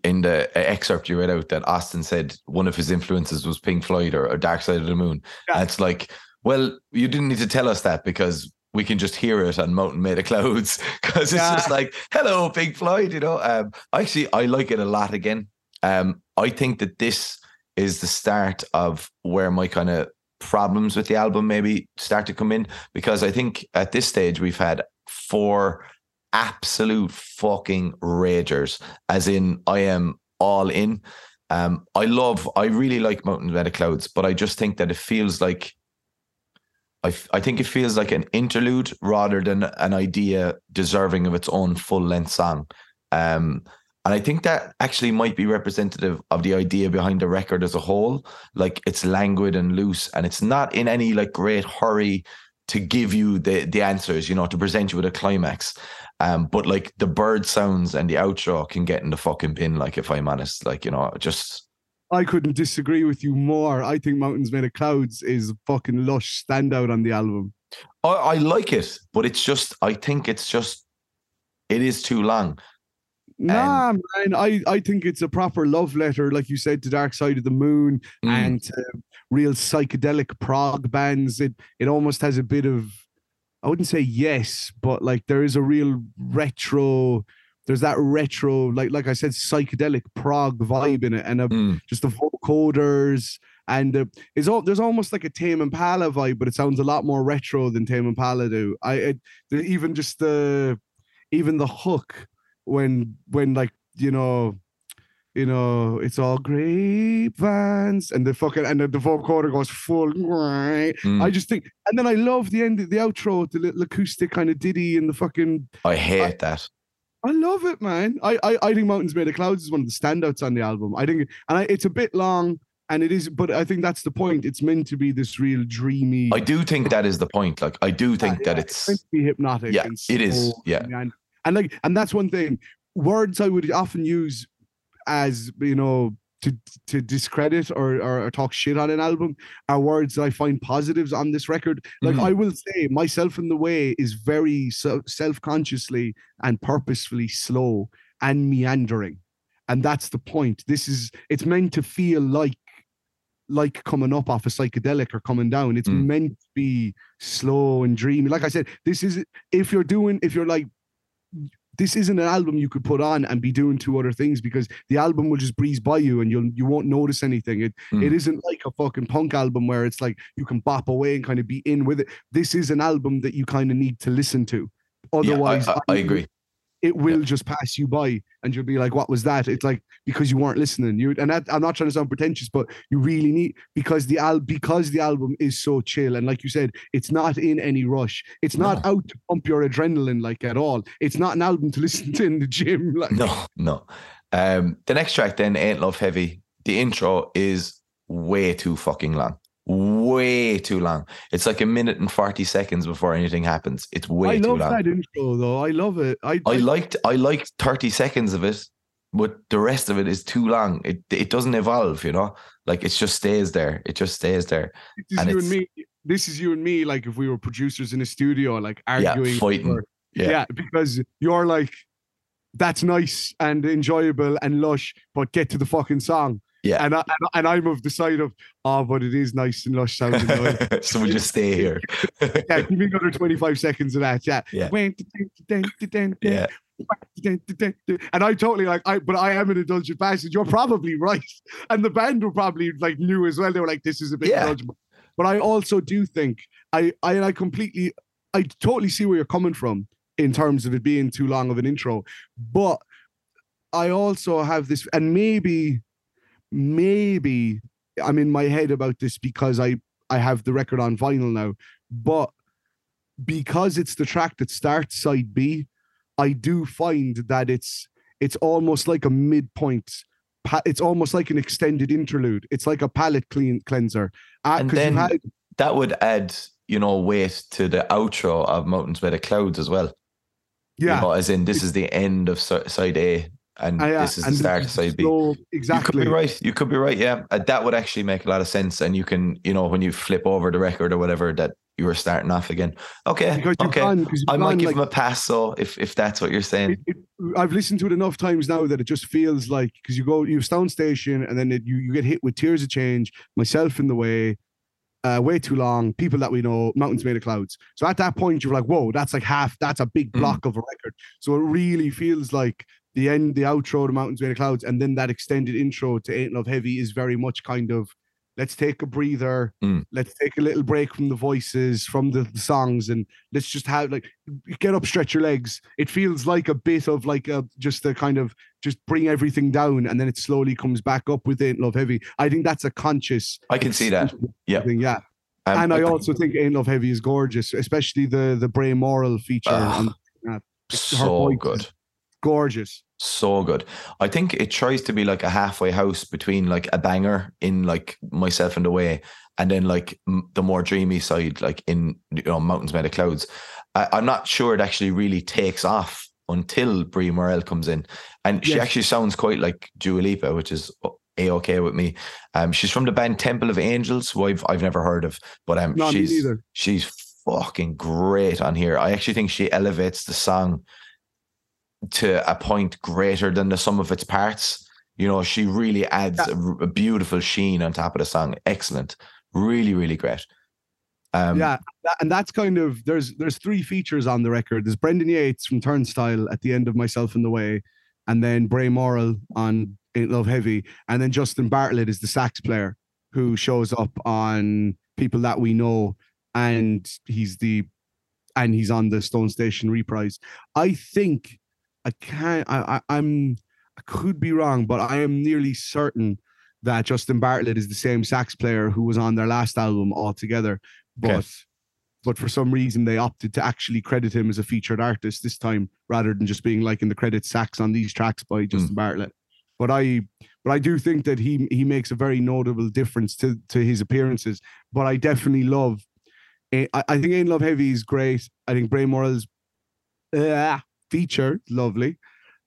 in the excerpt you read out that Austin said one of his influences was Pink Floyd or, or Dark Side of the Moon. Yeah. And it's like, well, you didn't need to tell us that because we can just hear it on Mountain Made of Clouds because it's Yeah. just like, hello, Pink Floyd. You know, um, actually, I like it a lot again. Um, I think that this is the start of where my kind of problems with the album maybe start to come in because I think at this stage we've had four absolute fucking ragers, as in I am all in. Um, I love, I really like Mountain of Clouds, but I just think that it feels like, I, f- I think it feels like an interlude rather than an idea deserving of its own full length song. Um, and I think that actually might be representative of the idea behind the record as a whole. Like it's languid and loose, and it's not in any like great hurry to give you the the answers, you know, to present you with a climax. Um, but like the bird sounds and the outro can get in the fucking pin. Like if I'm honest, like you know, just I couldn't disagree with you more. I think Mountains Made of Clouds is fucking lush standout on the album. I, I like it, but it's just I think it's just it is too long. Nah, man. I, I think it's a proper love letter, like you said, to Dark Side of the Moon Mm. and to real psychedelic prog bands. It it almost has a bit of I wouldn't say yes, but like there is a real retro. There's that retro, like like I said, psychedelic prog vibe in it, and a, Mm. just the vocoders and uh, it's all there's almost like a Tame Impala vibe, but it sounds a lot more retro than Tame Impala do. I it, even just the even the hook when when like you know you know it's all grapevines and the fucking and the, the vocoder goes full. Mm. I just think, and then I love the end, the outro, the little acoustic kind of ditty and the fucking. I hate that. I love it, man. I, I I think Mountains Made of Clouds is one of the standouts on the album. I think, and I, it's a bit long, and it is, but I think that's the point. It's meant to be this real dreamy. I do think that is the point. Like I do think yeah, that it's it's meant to be hypnotic. Yeah, it is, yeah. and, and like, and that's one thing. Words I would often use as you know to to discredit or, or or talk shit on an album are words that I find positives on this record. Like Mhm. I will say, myself in the way is very so, self consciously and purposefully slow and meandering, and that's the point. This is it's meant to feel like like coming up off a psychedelic or coming down. It's Mm. meant to be slow and dreamy. Like I said, this is if you're doing if you're like this isn't an album you could put on and be doing two other things because the album will just breeze by you and you'll you won't notice anything. It Mm. it isn't like a fucking punk album where it's like you can bop away and kind of be in with it. This is an album that you kind of need to listen to. yeah, I, Otherwise, I, I agree. It will just pass you by, and you'll be like, "What was that?" It's like because you weren't listening. You and that, I'm not trying to sound pretentious, but you really need because the al because the album is so chill, and like you said, it's not in any rush. It's not out to pump your adrenaline like at all. It's not an album to listen to in the gym. Like No, no. Um, the next track then ain't love heavy. The intro is way too fucking long. Way too long. It's like a minute and 40 seconds before anything happens. It's way I too love that intro though. I love it. I, I liked I liked 30 seconds of it. but the rest of it is too long. It it doesn't evolve, you know. Like it just stays there. It just stays there. This is And you and me. This is you and me. Like if we were producers in a studio, like arguing, yeah, fighting. over- Yeah. yeah, because you're like, that's nice and enjoyable and lush, but get to the fucking song. Yeah. and I, and, I- and I'm of the side of, oh, but it is nice and lush sounding. so we just stay here. yeah, give me another 25 seconds of that. Yeah. Yeah. Yeah. And I totally like I but I am an indulgent bastard. You're probably right. And the band were probably like new as well. They were like, this is a bit Yeah. indulgent. But I also do think I I I completely I totally see where you're coming from in terms of it being too long of an intro. But I also have this, and maybe, maybe I'm in my head about this because I I have the record on vinyl now, but because it's the track that starts side B, I do find that it's it's almost like a midpoint. It's almost like an extended interlude. It's like a palate clean cleanser. Uh, And then had- that would add, you know, weight to the outro of Mountains Where the Clouds as well. You yeah, know, as in this is the end of side A and yeah, this is the start of side B. slow- You exactly. could be right. You could be right. Yeah, Uh, that would actually make a lot of sense. And you can, you know, when you flip over the record or whatever, that you were starting off again. Okay, okay. you've I might give like, him a pass. So if if that's what you're saying, it, it, I've listened to it enough times now that it just feels like because you go you Stone Station and then it, you you get hit with Tears of Change, myself in the way, uh, way too long, people that we know, mountains made of clouds. So at that point you're like, whoa, that's like half, that's a big Mm. block of a record. So it really feels like the end, the outro the Mountains Made of Clouds, and then that extended intro to Ain't Love Heavy is very much kind of let's take a breather, Mm. let's take a little break from the voices, from the, the songs, and let's just have like get up, stretch your legs. It feels like a bit of like a just a kind of just bring everything down, and then it slowly comes back up with Ain't Love Heavy. I think that's a conscious. I can see that. Yeah. thing, yeah. Um, and I but- also think Ain't Love Heavy is gorgeous, especially the the Bre Morel feature. Ah, on, her so good. Gorgeous. so good. I think it tries to be like a halfway house between like a banger in like myself and the way, and then like m- the more dreamy side, like in you know Mountains Made of Clouds. I, I'm not sure it actually really takes off until Bre Morel comes in, and she actually sounds quite like Dua Lipa, which is a okay with me. Um, she's from the band Temple of Angels, who I've I've never heard of, but um, she's she's fucking great on here. I actually think she elevates the song to a point greater than the sum of its parts. You know, she really adds Yeah. a, a beautiful sheen on top of the song. Excellent, really, really great. Um, yeah, and that's kind of there's there's three features on the record. There's Brendan Yates from Turnstile at the end of Myself in the Way, and then Bre Morel on Ain't Love Heavy, and then Justin Bartlett is the sax player who shows up on People That We Know, and he's the and he's on the Stone Station reprise. I think I can't. I, I I'm I could be wrong, but I am nearly certain that Justin Bartlett is the same sax player who was on their last album altogether. Okay. But but for some reason they opted to actually credit him as a featured artist this time rather than just being like in the credits sax on these tracks by Justin Bartlett. But I but I do think that he he makes a very notable difference to to his appearances. But I definitely love I, I think Ain't Love Heavy is great. I think Bre Morel's uh, feature, lovely.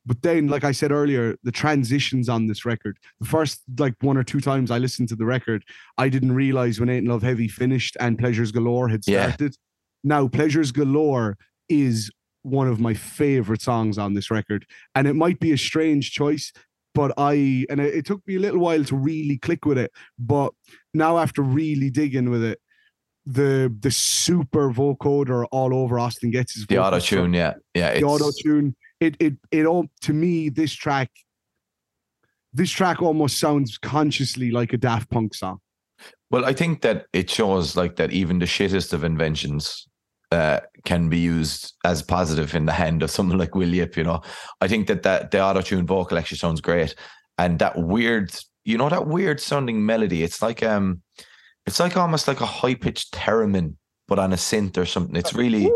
But then, like I said earlier, the transitions on this record, the first like one or two times I listened to the record, I didn't realize when Ain't Love Heavy finished and Pleasures Galore had Yeah. started. Now, Pleasures Galore is one of my favorite songs on this record. And it might be a strange choice, but I, and it, it took me a little while to really click with it. But now, after really digging with it, the the super vocoder all over Austin Getz's the auto tune, yeah, yeah, the auto tune. It it it all to me this track. This track almost sounds consciously like a Daft Punk song. Well, I think that it shows like that even the shittest of inventions uh, can be used as positive in the hand of someone like Will Yip. You know, I think that that the auto tune vocal actually sounds great, and that weird, you know, that weird sounding melody. It's like um, it's like almost like a high pitched theremin, but on a synth or something. It's really,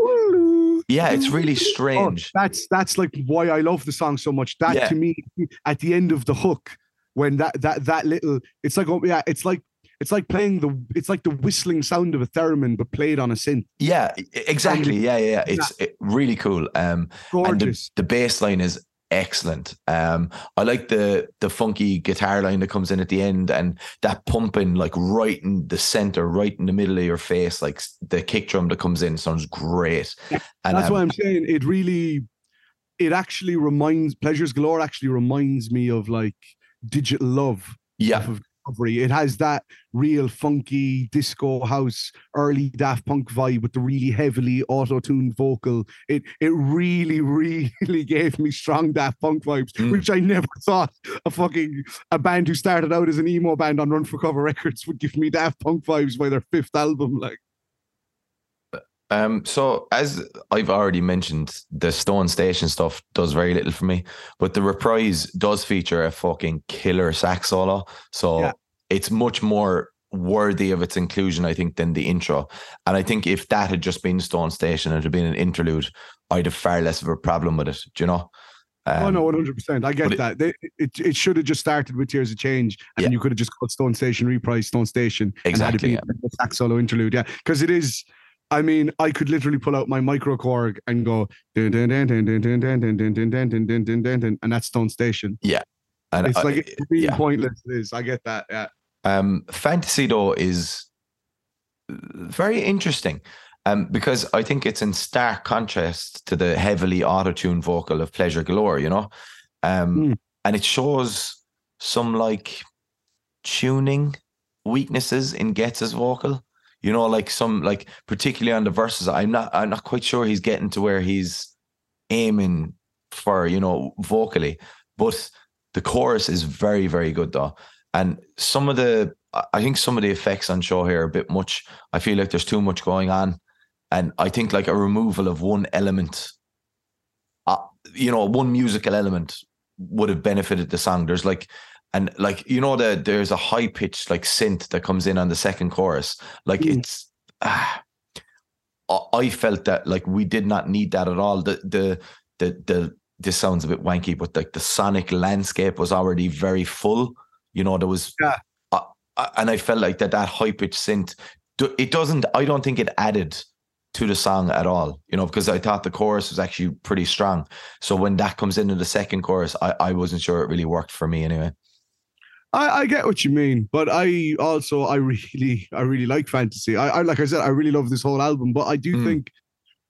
yeah, it's really Oh, strange. that's that's like why I love the song so much. That Yeah. to me, at the end of the hook, when that that that little, it's like oh yeah, it's like it's like playing the it's like the whistling sound of a theremin but played on a synth. Yeah, exactly. Yeah, yeah, yeah. It's it, really cool. Um, and the, Gorgeous. the bass line is excellent. Um, I like the the funky guitar line that comes in at the end and that pumping like right in the center, right in the middle of your face, like the kick drum that comes in sounds great. And That's um, why I'm saying it really, it actually reminds Pleasures Galore actually reminds me of like Digital Love yeah, of Discovery. It has that real funky disco house, early Daft Punk vibe with the really heavily auto-tuned vocal. It it really, really gave me strong Daft Punk vibes, Mm. which I never thought a fucking a band who started out as an emo band on Run for Cover Records would give me Daft Punk vibes by their fifth album. Like, Um, so as I've already mentioned, the Stone Station stuff does very little for me, but the reprise does feature a fucking killer sax solo. So Yeah. it's much more worthy of its inclusion, I think, than the intro. And I think if that had just been Stone Station and it had been an interlude, I'd have far less of a problem with it. Do you know? oh Um, no, one hundred percent. I get that. They, it it should have just started with Tears of Change, and Yeah. you could have just called Stone Station Reprise Stone Station, Exactly, and had it be a sax solo interlude. Yeah, because it is. I mean, I could literally pull out my microKORG and go and that's Stone Station. Yeah. And it's like it's being yeah. pointless it is. I get that. Yeah. Um Fantasy Door is very interesting. Um, because I think it's in stark contrast to the heavily auto-tuned vocal of Pleasure Galore, you know? Um mm. and it shows some like tuning weaknesses in Getz's vocal. You know, like some like particularly on the verses. I'm not. I'm not quite sure he's getting to where he's aiming for. You know, vocally, but the chorus is very, very good though. And some of the, I- think some of the effects on show here are a bit much. I feel like there's too much going on, and I think like a removal of one element, uh, you know, one musical element would have benefited the song. There's like, and like you know, the there's a high pitched like synth that comes in on the second chorus. Like Mm. it's, ah, I felt that like we did not need that at all. The the the the this sounds a bit wanky, but like the sonic landscape was already very full. You know, there was Yeah. and I felt like that that high pitched synth. It doesn't. I don't think it added to the song at all. You know, because I thought the chorus was actually pretty strong. So when that comes into the second chorus, I I wasn't sure it really worked for me anyway. I, I get what you mean, but I also I really I really like fantasy. I, I like I said I really love this whole album, but I do Mm. think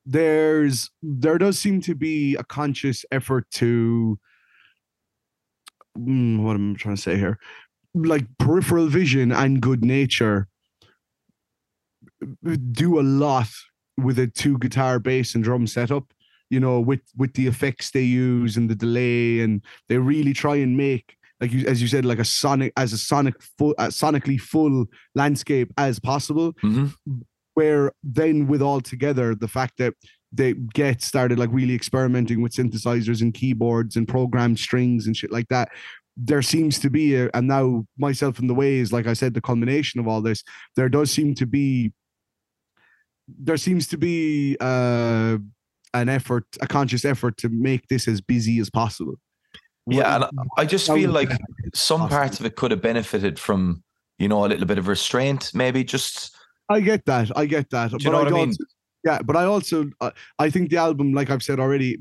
there's there does seem to be a conscious effort to mm, what am I trying to say here? Like peripheral vision and good nature do a lot with a two guitar bass and drum setup you know with with the effects they use and the delay and they really try and make like you as you said like a sonic as a sonic full uh, sonically full landscape as possible Mhm. where then with Altogether the fact that they get started like really experimenting with synthesizers and keyboards and programmed strings and shit like that there seems to be a, and now myself in the way is like i said the culmination of all this there does seem to be there seems to be uh an effort a conscious effort to make this as busy as possible Yeah, and I just feel like some parts of it could have benefited from, you know, a little bit of restraint, maybe just I get that. I get that. you know what I mean? Also, yeah, but I also uh, I think the album, like I've said already,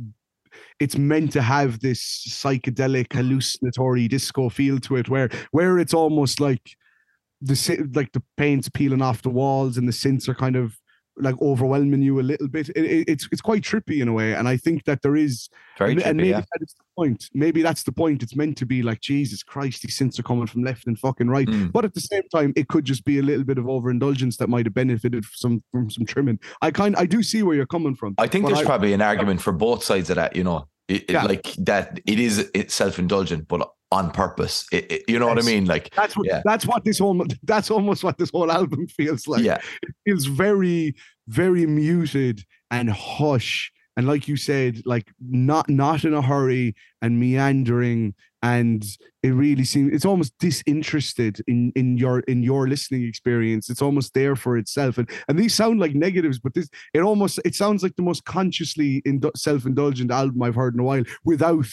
it's meant to have this psychedelic, hallucinatory disco feel to it, where where it's almost like the like the paint's peeling off the walls and the synths are kind of like overwhelming you a little bit. It, it- it's it's quite trippy in a way, and I think that there is very and, and trippy. maybe Yeah. that is the point. Maybe that's the point. It's meant to be like Jesus Christ, these synths are coming from left and fucking right. Mm. But at the same time, it could just be a little bit of overindulgence that might have benefited from some from some trimming. I kind I do see where you're coming from. I think there's I- probably an argument for both sides of that. You know, it- Yeah. like that. It is it's self indulgent, but on purpose. It, it- you know what I mean? Like, That's what Yeah. that's what this whole that's almost what this whole album feels like. yeah, It feels very very muted and hush and like you said like not not in a hurry and meandering and it really seems it's almost disinterested in in your in your listening experience it's almost there for itself and and these sound like negatives but this it almost it sounds like the most consciously indu- self-indulgent album i've heard in a while without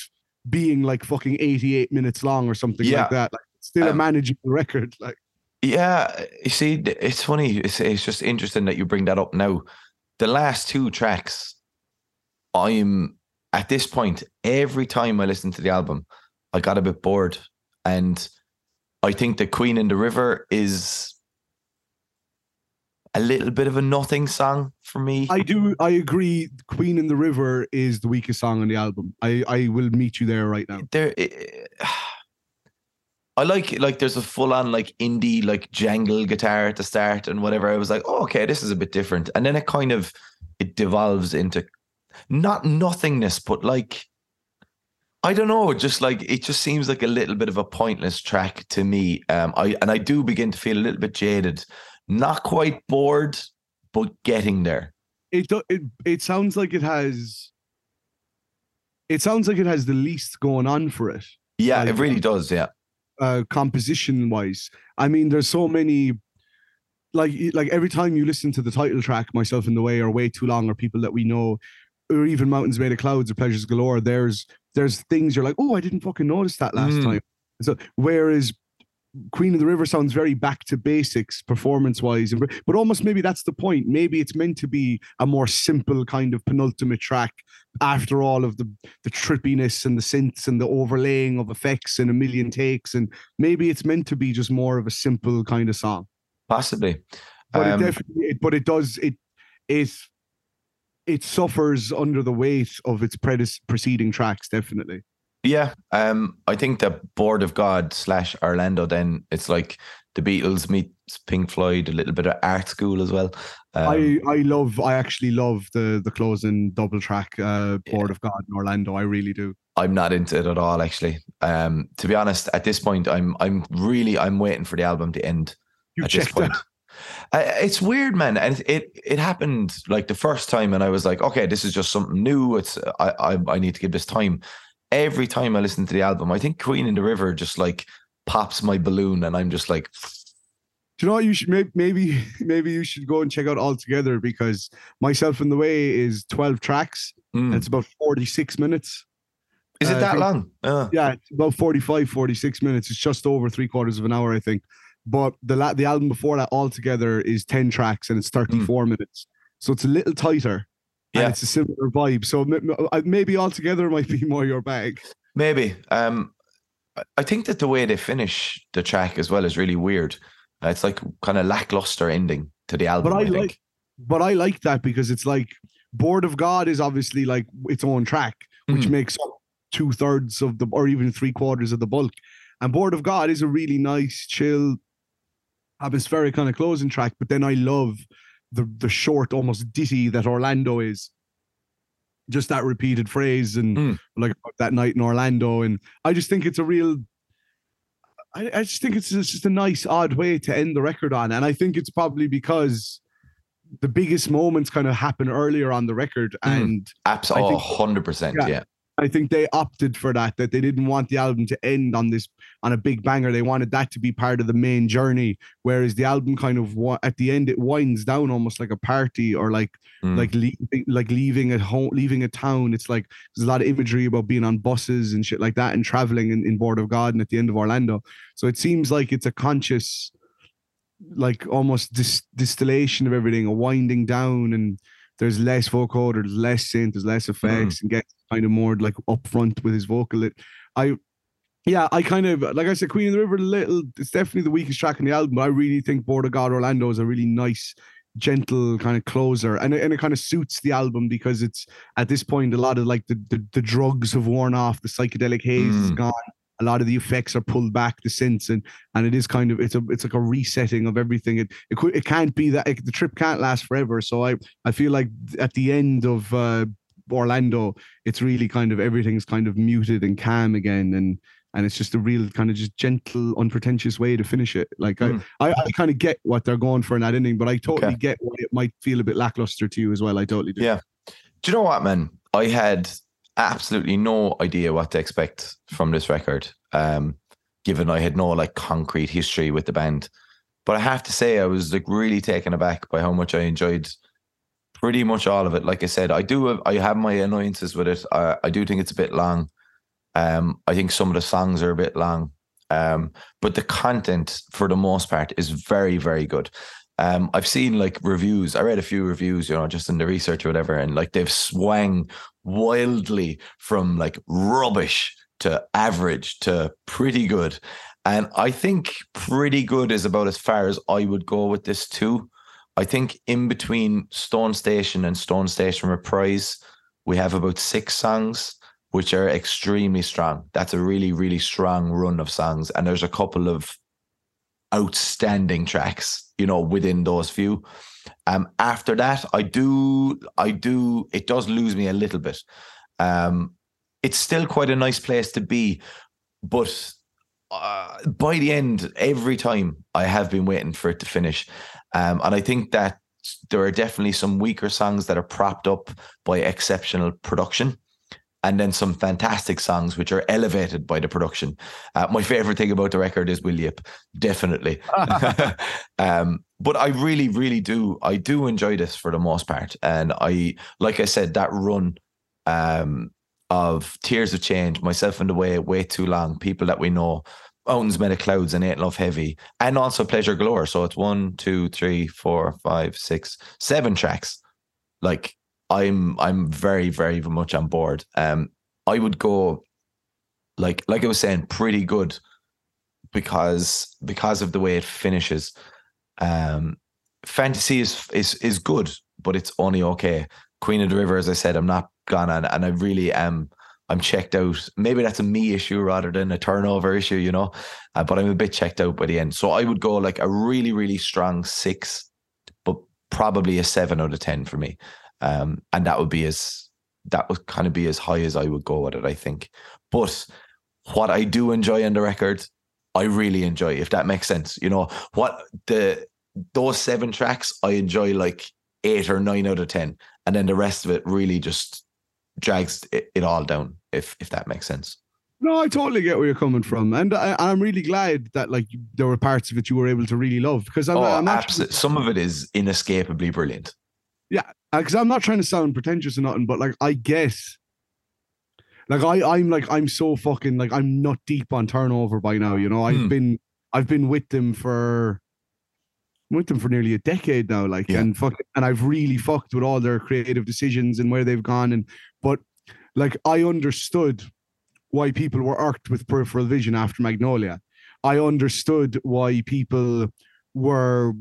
being like fucking 88 minutes long or something Yeah. like that like it's still a Um, manageable record like yeah. You see, it's funny. It's it's just interesting that you bring that up now. The last two tracks, I'm at this point, every time I listen to the album, I got a bit bored. And I think the Queen in the River is a little bit of a nothing song for me. I do. I agree. Queen in the River is the weakest song on the album. I I will meet you there right now. there it- I like like there's a full on like indie like jangle guitar at the start and whatever. I was like, oh, okay, this is a bit different. And then it kind of it devolves into not nothingness, but like I don't know, just like it just seems like a little bit of a pointless track to me. Um I and I do begin to feel a little bit jaded. Not quite bored, but getting there. It it it sounds like it has. It sounds like it has the least going on for it. Yeah, Like, it really does. Yeah. uh composition wise i mean there's so many like like every time you listen to the title track myself in the way or way too long or people that we know or even mountains made of clouds or pleasures galore there's there's things you're like oh i didn't fucking notice that last Mm. time so whereas queen of the river sounds very back to basics performance wise but almost maybe that's the point. Maybe it's meant to be a more simple kind of penultimate track after all of the the trippiness and the synths and the overlaying of effects and a million takes and maybe it's meant to be just more of a simple kind of song. Possibly. but Um, it definitely it, but it does it it it suffers under the weight of its preceding tracks definitely Yeah, um, I think the Board of God slash Orlando. Then it's like the Beatles meets Pink Floyd, a little bit of art school as well. Um, i i love i actually love the the closing double track uh board of god in orlando i really do I'm not into it at all, actually. Um, to be honest, at this point, I'm I'm really I'm waiting for the album to end. you at this point, Uh, it's weird, man, and it, it it happened like the first time, and I was like, okay, this is just something new. It's I I, I need to give this time. Every time I listen to the album, I think Queen of the River just like pops my balloon, and I'm just like, Do you know what? You should maybe maybe you should go and check out Altogether because myself in the way is 12 tracks hmm, and it's about 46 minutes. Is it uh, that think- long? Uh, yeah it's about 45 46 minutes. It's just over three quarters of an hour i think. But the la- the album before that altogether is 10 tracks and it's 34 minutes. So it's a little tighter Yeah. and it's a similar vibe so uh, maybe altogether it might be more your bag Maybe. Um, I- I think that the way they finish the track as well is really weird. Uh, it's like kind of lackluster ending to the album. but i, I, like but i like that because it's like board of god is obviously like its own track which Mm. makes up two thirds of the or even three quarters of the bulk and board of god is a really nice chill atmospheric kind of closing track but then i love the the short almost ditty that orlando is just that repeated phrase and Mm. like that night in orlando and i just think it's a real I, I just think it's just just a nice odd way to end the record on and i think it's probably because the biggest moments kind of happen earlier on the record Mm. and Abs- I oh, 100%. Yeah. Yeah. I think they opted for that, that they didn't want the album to end on this on a big banger. They wanted that to be part of the main journey. Whereas the album kind of at the end it winds down almost like a party or like Mm. like leaving like leaving a home leaving a town. It's like there's a lot of imagery about being on buses and shit like that and traveling in, in Board of God and at the end of Orlando. So it seems like it's a conscious like almost dis- distillation of everything, a winding down and there's less vocoder, there's less synth, there's less effects, and gets kind of more like upfront with his vocal. It, I, yeah, I kind of like I said, Queen of the River. Little, it's definitely the weakest track in the album, but I really think Board of God Orlando is a really nice, gentle kind of closer, and it, and it kind of suits the album because it's at this point a lot of like the the, the drugs have worn off, the psychedelic haze is Mm. gone. A lot of the effects are pulled back, the synths, and and it is kind of it's a it's like a resetting of everything. It it, could, it can't be that it, the trip can't last forever. So I I feel like at the end of uh, Orlando, it's really kind of everything's kind of muted and calm again, and and it's just a real kind of just gentle, unpretentious way to finish it. Like Mm. I, I I kind of get what they're going for in that ending, but I totally Okay. get why it might feel a bit lackluster to you as well. I totally do. Yeah. Do you know what, man? I had absolutely no idea what to expect from this record, um, given I had no like concrete history with the band. But I have to say, I was like really taken aback by how much I enjoyed pretty much all of it. Like I said, I do have, I have my annoyances with it. I, I do think it's a bit long. Um, I think some of the songs are a bit long. Um, but the content for the most part is very, very good. Um, I've seen like reviews. I read a few reviews, you know, just in the research or whatever, and like they've swung wildly from like rubbish to average to pretty good. And I think pretty good is about as far as I would go with this too. I think in between Stone Station and Stone Station Reprise, we have about six songs which are extremely strong. That's a really, really strong run of songs. And there's a couple of outstanding tracks, you know, within those few. Um, after that, I do, I do, it does lose me a little bit. Um, it's still quite a nice place to be, but uh, by the end, every time I have been waiting for it to finish. Um, and I think that there are definitely some weaker songs that are propped up by exceptional production and then some fantastic songs which are elevated by the production. Uh, my favorite thing about the record is Will Yip, definitely. um, but I really, really do. I do enjoy this for the most part, and I, like I said, that run um, of Tears of Change, myself in the way, way too long, people that we know. Owns Meta Clouds and Ain't Love Heavy, and also Pleasure Galore. So it's one, two, three, four, five, six, seven tracks. Like I'm I'm very very much on board. Um, I would go like like I was saying, pretty good because because of the way it finishes. Um, fantasy is is is good, but it's only okay. Queen of the River, as I said, I'm not gone on, and I really am. I'm checked out. Maybe that's a me issue rather than a turnover issue, you know. Uh, but I'm a bit checked out by the end. So I would go like a really, really strong six, but probably a seven out of ten for me. Um, and that would be as that would kind of be as high as I would go with it, I think. But what I do enjoy on the record, I really enjoy, if that makes sense. You know, what the those seven tracks I enjoy like eight or nine out of ten. And then the rest of it really just drags it, it all down, if if that makes sense. No, I totally get where you're coming from, and I, I'm really glad that like there were parts of it you were able to really love because I'm, oh, I'm. Some of it is inescapably brilliant. Yeah, because I'm not trying to sound pretentious or nothing, but like I guess, like I I'm like I'm so fucking like I'm not deep on turnover by now. You know, I've Hmm. been I've been with them for with them for nearly a decade now. Like Yeah. and fuck and I've really fucked with all their creative decisions and where they've gone. And but like I understood why people were irked with peripheral vision after Magnolia. I understood why people were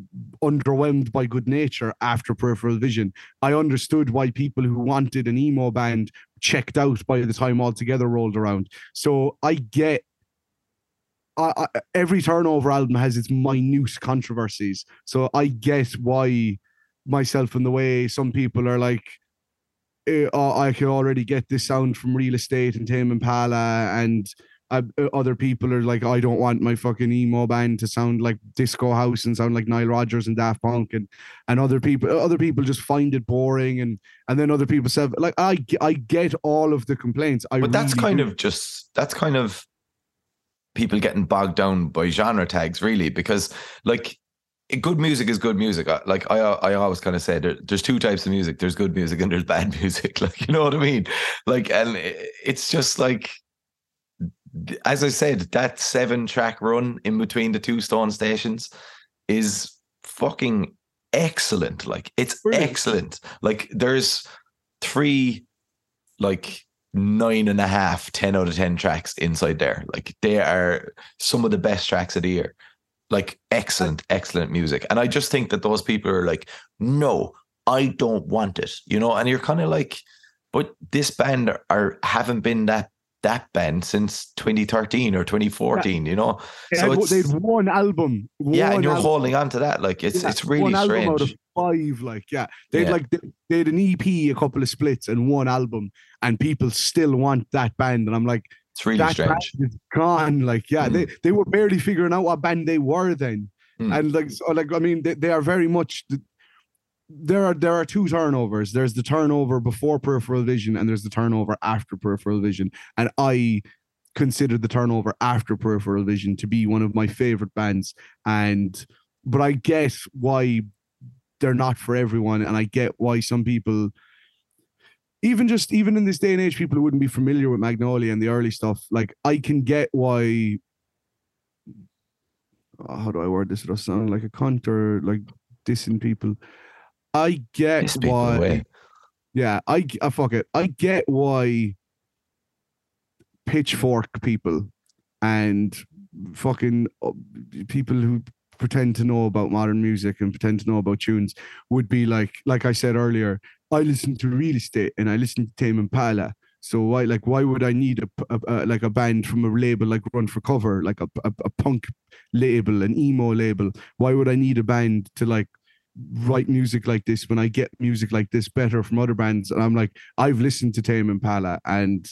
underwhelmed by good nature after peripheral vision. I understood why people who wanted an emo band checked out by the time altogether rolled around. So I get I, I, every turnover album has its minute controversies. So I get why myself in the way some people are like, eh, oh, I can already get this sound from Real Estate and Tame Impala, and uh, uh, other people are like, I don't want my fucking emo band to sound like Disco House and sound like Nile Rodgers and Daft Punk, and and other people, other people just find it boring, and and then other people say, like, I I get all of the complaints. I But that's really kind do. of just that's kind of people getting bogged down by genre tags, really, because like good music is good music. Like I, I always kind of say, there, there's two types of music. There's good music and there's bad music. Like you know what I mean? Like, and it's just like, as I said, that seven track run in between the two Stone stations is fucking excellent. Like it's Brilliant. excellent. Like there's three, like nine and a half, 10 out of 10 tracks inside there. Like they are some of the best tracks of the year. Like excellent, excellent music. And I just think that those people are like, no, I don't want it, you know, and you're kind of like, but this band are, are haven't been that that band since 2013 or 2014, you know. They so had, it's- they'd one album. Yeah, and you're album. holding on to that. Like it's Yeah, it's really one album out of strange. five. Like, yeah, they'd Yeah. like they, they had an EP, a couple of splits, and one album, and people still want that band. And I'm like, It's really that strange. band is gone. Like, yeah, Mm. they they were barely figuring out what band they were then. Mm. And like, so, like I mean, they, they are very much. The, there are there are two turnovers. There's the turnover before peripheral vision, and there's the turnover after peripheral vision. And I consider the turnover after peripheral vision to be one of my favorite bands. And but I get why they're not for everyone, and I get why some people. Even just even in this day and age, people who wouldn't be familiar with Magnolia and the early stuff, like I can get why. Oh, how do I word this without sounding like a cunt or like dissing people. I get Piss why. away. Yeah, I, uh, fuck it. I get why pitchfork people and fucking uh, people who pretend to know about modern music and pretend to know about tunes would be like, like I said earlier, I listen to real estate and I listen to Tame Impala. So why, like, why would I need a like a band from a label like Run for Cover, like a, a, a punk label, an emo label? Why would I need a band to like write music like this when I get music like this better from other bands? And I'm like, I've listened to Tame Impala, and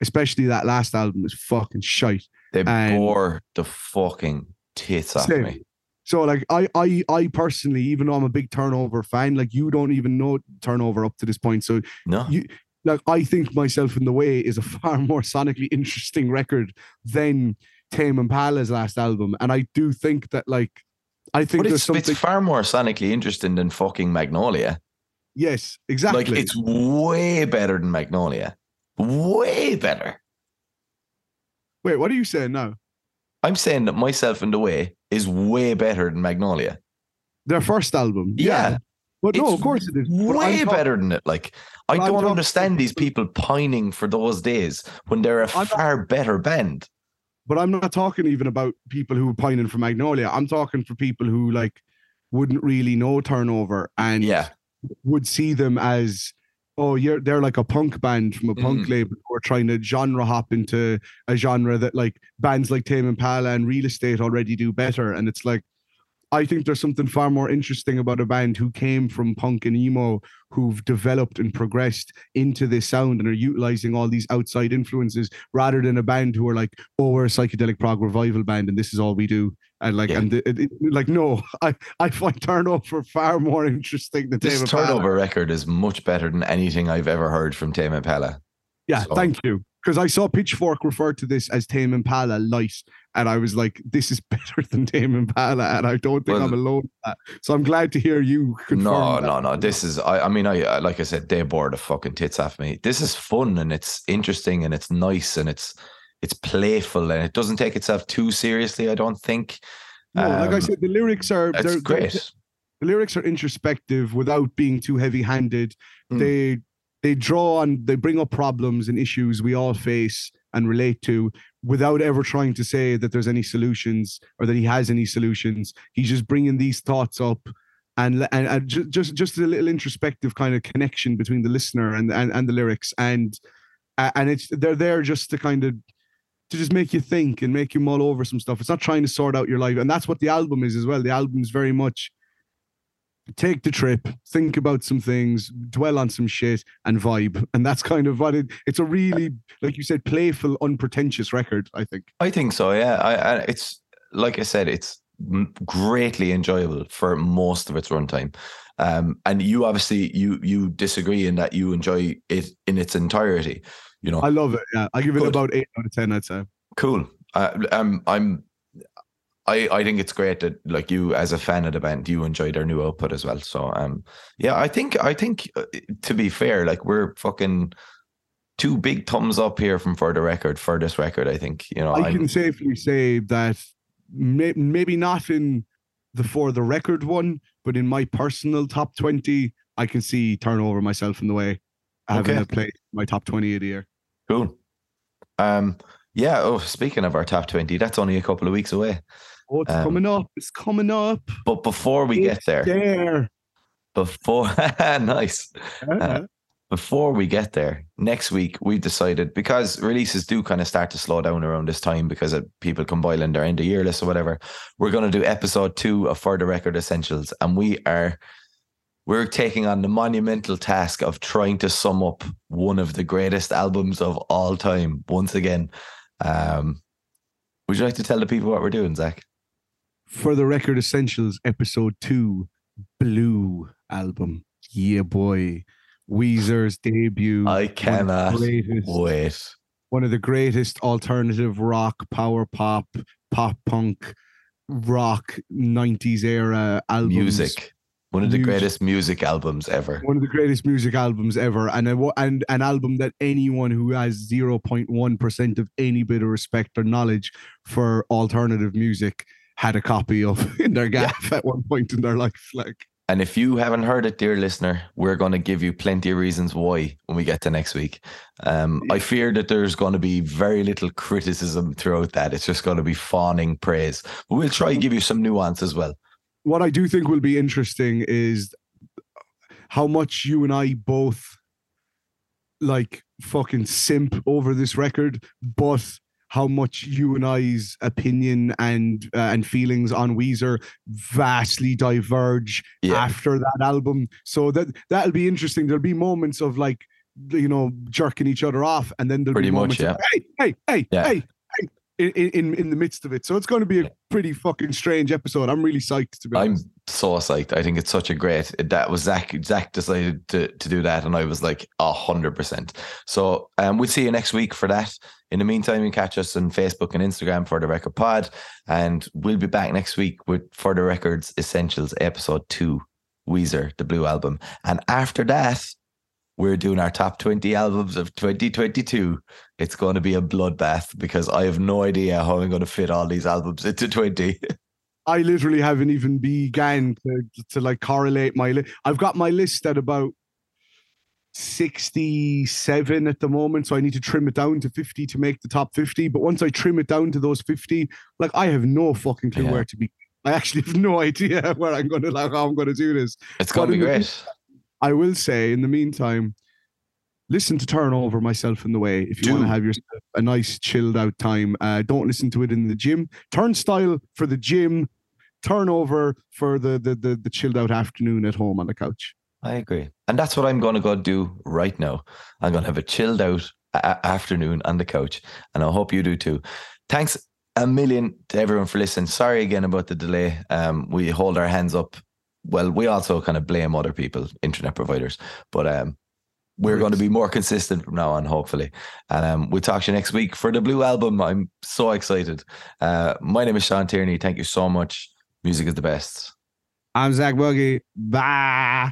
especially that last album is fucking shite. They And- bore the fucking tits off me. So like I I I personally, even though I'm a big turnover fan, like you don't even know turnover up to this point. So No, You- like I think myself in the way is a far more sonically interesting record than Tame Impala's last album. And I do think that like I think but there's it's, something it's far more sonically interesting than fucking Magnolia. yes, exactly. Like it's way better than Magnolia. Way better. Wait, what are you saying now? I'm saying that myself in the way is way better than Magnolia. Their first album. Yeah. But no, of course it is. Way talk- better than it. Like I don't talking understand these people pining for those days when they're a I'm not- far better band. But I'm not talking even about people who are pining for Magnolia. I'm talking for people who like wouldn't really know turnover and Yeah. would see them as oh you're they're like a punk band from a punk Mm. label who are trying to genre hop into a genre that like bands like Tame Impala and Real Estate already do better and it's like I think there's something far more interesting about a band who came from punk and emo who've developed and progressed into this sound and are utilizing all these outside influences rather than a band who are like oh we're a psychedelic prog revival band and this is all we do and like Yeah. and it, it- like no I I find Turnover far more interesting than This Tame Impala. turnover record is much better than anything I've ever heard from Tame Impala. Yeah, So- thank you. Because I saw Pitchfork refer to this as Tame Impala light, and I was like, "This is better than Tame Impala," and I don't think I'm alone. With that. So I'm glad to hear you. No, that. no, no. This is I, I mean, I I- like I said, they bore the fucking tits off me. This is fun and it's interesting and it's nice and it's it's playful and it doesn't take itself too seriously, I don't think. No, like I Um, said, the lyrics are It's they're, they're- great. the lyrics are introspective without being too heavy-handed. Mm. They they draw on they bring up problems and issues we all face and relate to without ever trying to say that there's any solutions or that he has any solutions. He's just bringing these thoughts up and and, and just just a little introspective kind of connection between the listener and and, and the lyrics and and it's they're there just to kind of to just make you think and make you mull over some stuff. It's not trying to sort out your life, and that's what the album is as well. The album is very much take the trip, think about some things, dwell on some shit, and vibe. And that's kind of what it. It's a really, like you said, playful, unpretentious record. I think. I think so. Yeah, I, I it's like I said, it's greatly enjoyable for most of its runtime. Um, and you obviously you you disagree in that you enjoy it in its entirety. You know, I love it. Yeah, I give it Good. about eight out of ten. I'd say. cool. Uh, um, I'm. I, I think it's great that like you as a fan of the band you enjoy their new output as well so um yeah I think I think uh, to be fair like we're fucking two big thumbs up here from for the record for this record I think you know I I'm- can safely say that may, maybe not in the for the record one, but in my personal top twenty, I can see turnover myself in the way having Okay. a in my top twenty of the year. Cool. Um, yeah. Oh, speaking of our top twenty, that's only a couple of weeks away. Oh, it's Um, coming up! It's coming up. But before we get there, there. before nice, Uh, before we get there, next week we've decided because releases do kind of start to slow down around this time because people compiling their end of year list or whatever. We're going to do episode two of For the Record Essentials, and we are we're taking on the monumental task of trying to sum up one of the greatest albums of all time once again. Um, would you like to tell the people what we're doing, Zach? For the record essentials, episode two, Blue album. Yeah, boy. Weezer's debut. I one cannot greatest- wait. one of the greatest alternative rock, power pop, pop punk, rock 90s era albums. Music. One of the Music. greatest music albums ever. One of the greatest music albums ever, and a, and an album that anyone who has 0.1 percent of any bit of respect or knowledge for alternative music had a copy of in their gaff at one point in their life. Like, And if you haven't heard it, dear listener, we're going to give you plenty of reasons why when we get to next week. Um, I fear that there's going to be very little criticism throughout that. It's just going to be fawning praise. But we'll try and give you some nuance as well. What I do think will be interesting is how much you and I both like fucking simp over this record, but how much you and I's opinion and uh, and feelings on Weezer vastly diverge Yeah. after that album. So that that'll be interesting. There'll be moments of like you know jerking each other off, and then there'll Pretty be much, moments of, hey, hey, hey, Yeah. hey, hey, in, in in the midst of it. So it's going to be a pretty fucking strange episode. I'm really psyched to be I'm honest. so psyched. I think it's such a great. That was Zach. Zach decided to to do that, and I was like a hundred percent. So um, we'll see you next week for that. In the meantime, you can catch us on Facebook and Instagram for the Record Pod, and we'll be back next week with For the Records Essentials episode two, Weezer, the Blue Album, and after that. We're doing our top 20 albums of 2022. It's going to be a bloodbath because I have no idea how I'm going to fit all these albums into 20. I literally haven't even began to, to like correlate my list. I've got my list at about 67 at the moment. So I need to trim it down to 50 to make the top 50. But once I trim it down to those 50, like I have no fucking clue Yeah. where to be. I actually have no idea where I'm gonna like how I'm gonna do this. It's going to be But in the- great. I will say in the meantime, listen to Turnover Myself in the Way if you want to have yourself a nice chilled out time. Uh, don't listen to it in the gym. Turnstile for the gym, turnover for the, the the the chilled out afternoon at home on the couch. I agree. And that's what I'm going to go do right now. I'm going to have a chilled out a- afternoon on the couch. And I hope you do too. Thanks a million to everyone for listening. Sorry again about the delay. Um, we hold our hands up. Well, we also kind of blame other people, internet providers, but um, we're going to be more consistent from now on, hopefully. And um, we'll talk to you next week for the Blue Album. I'm so excited. Uh, my name is Sean Tierney. Thank you so much. Music is the best. I'm Zach Buggy. Bye.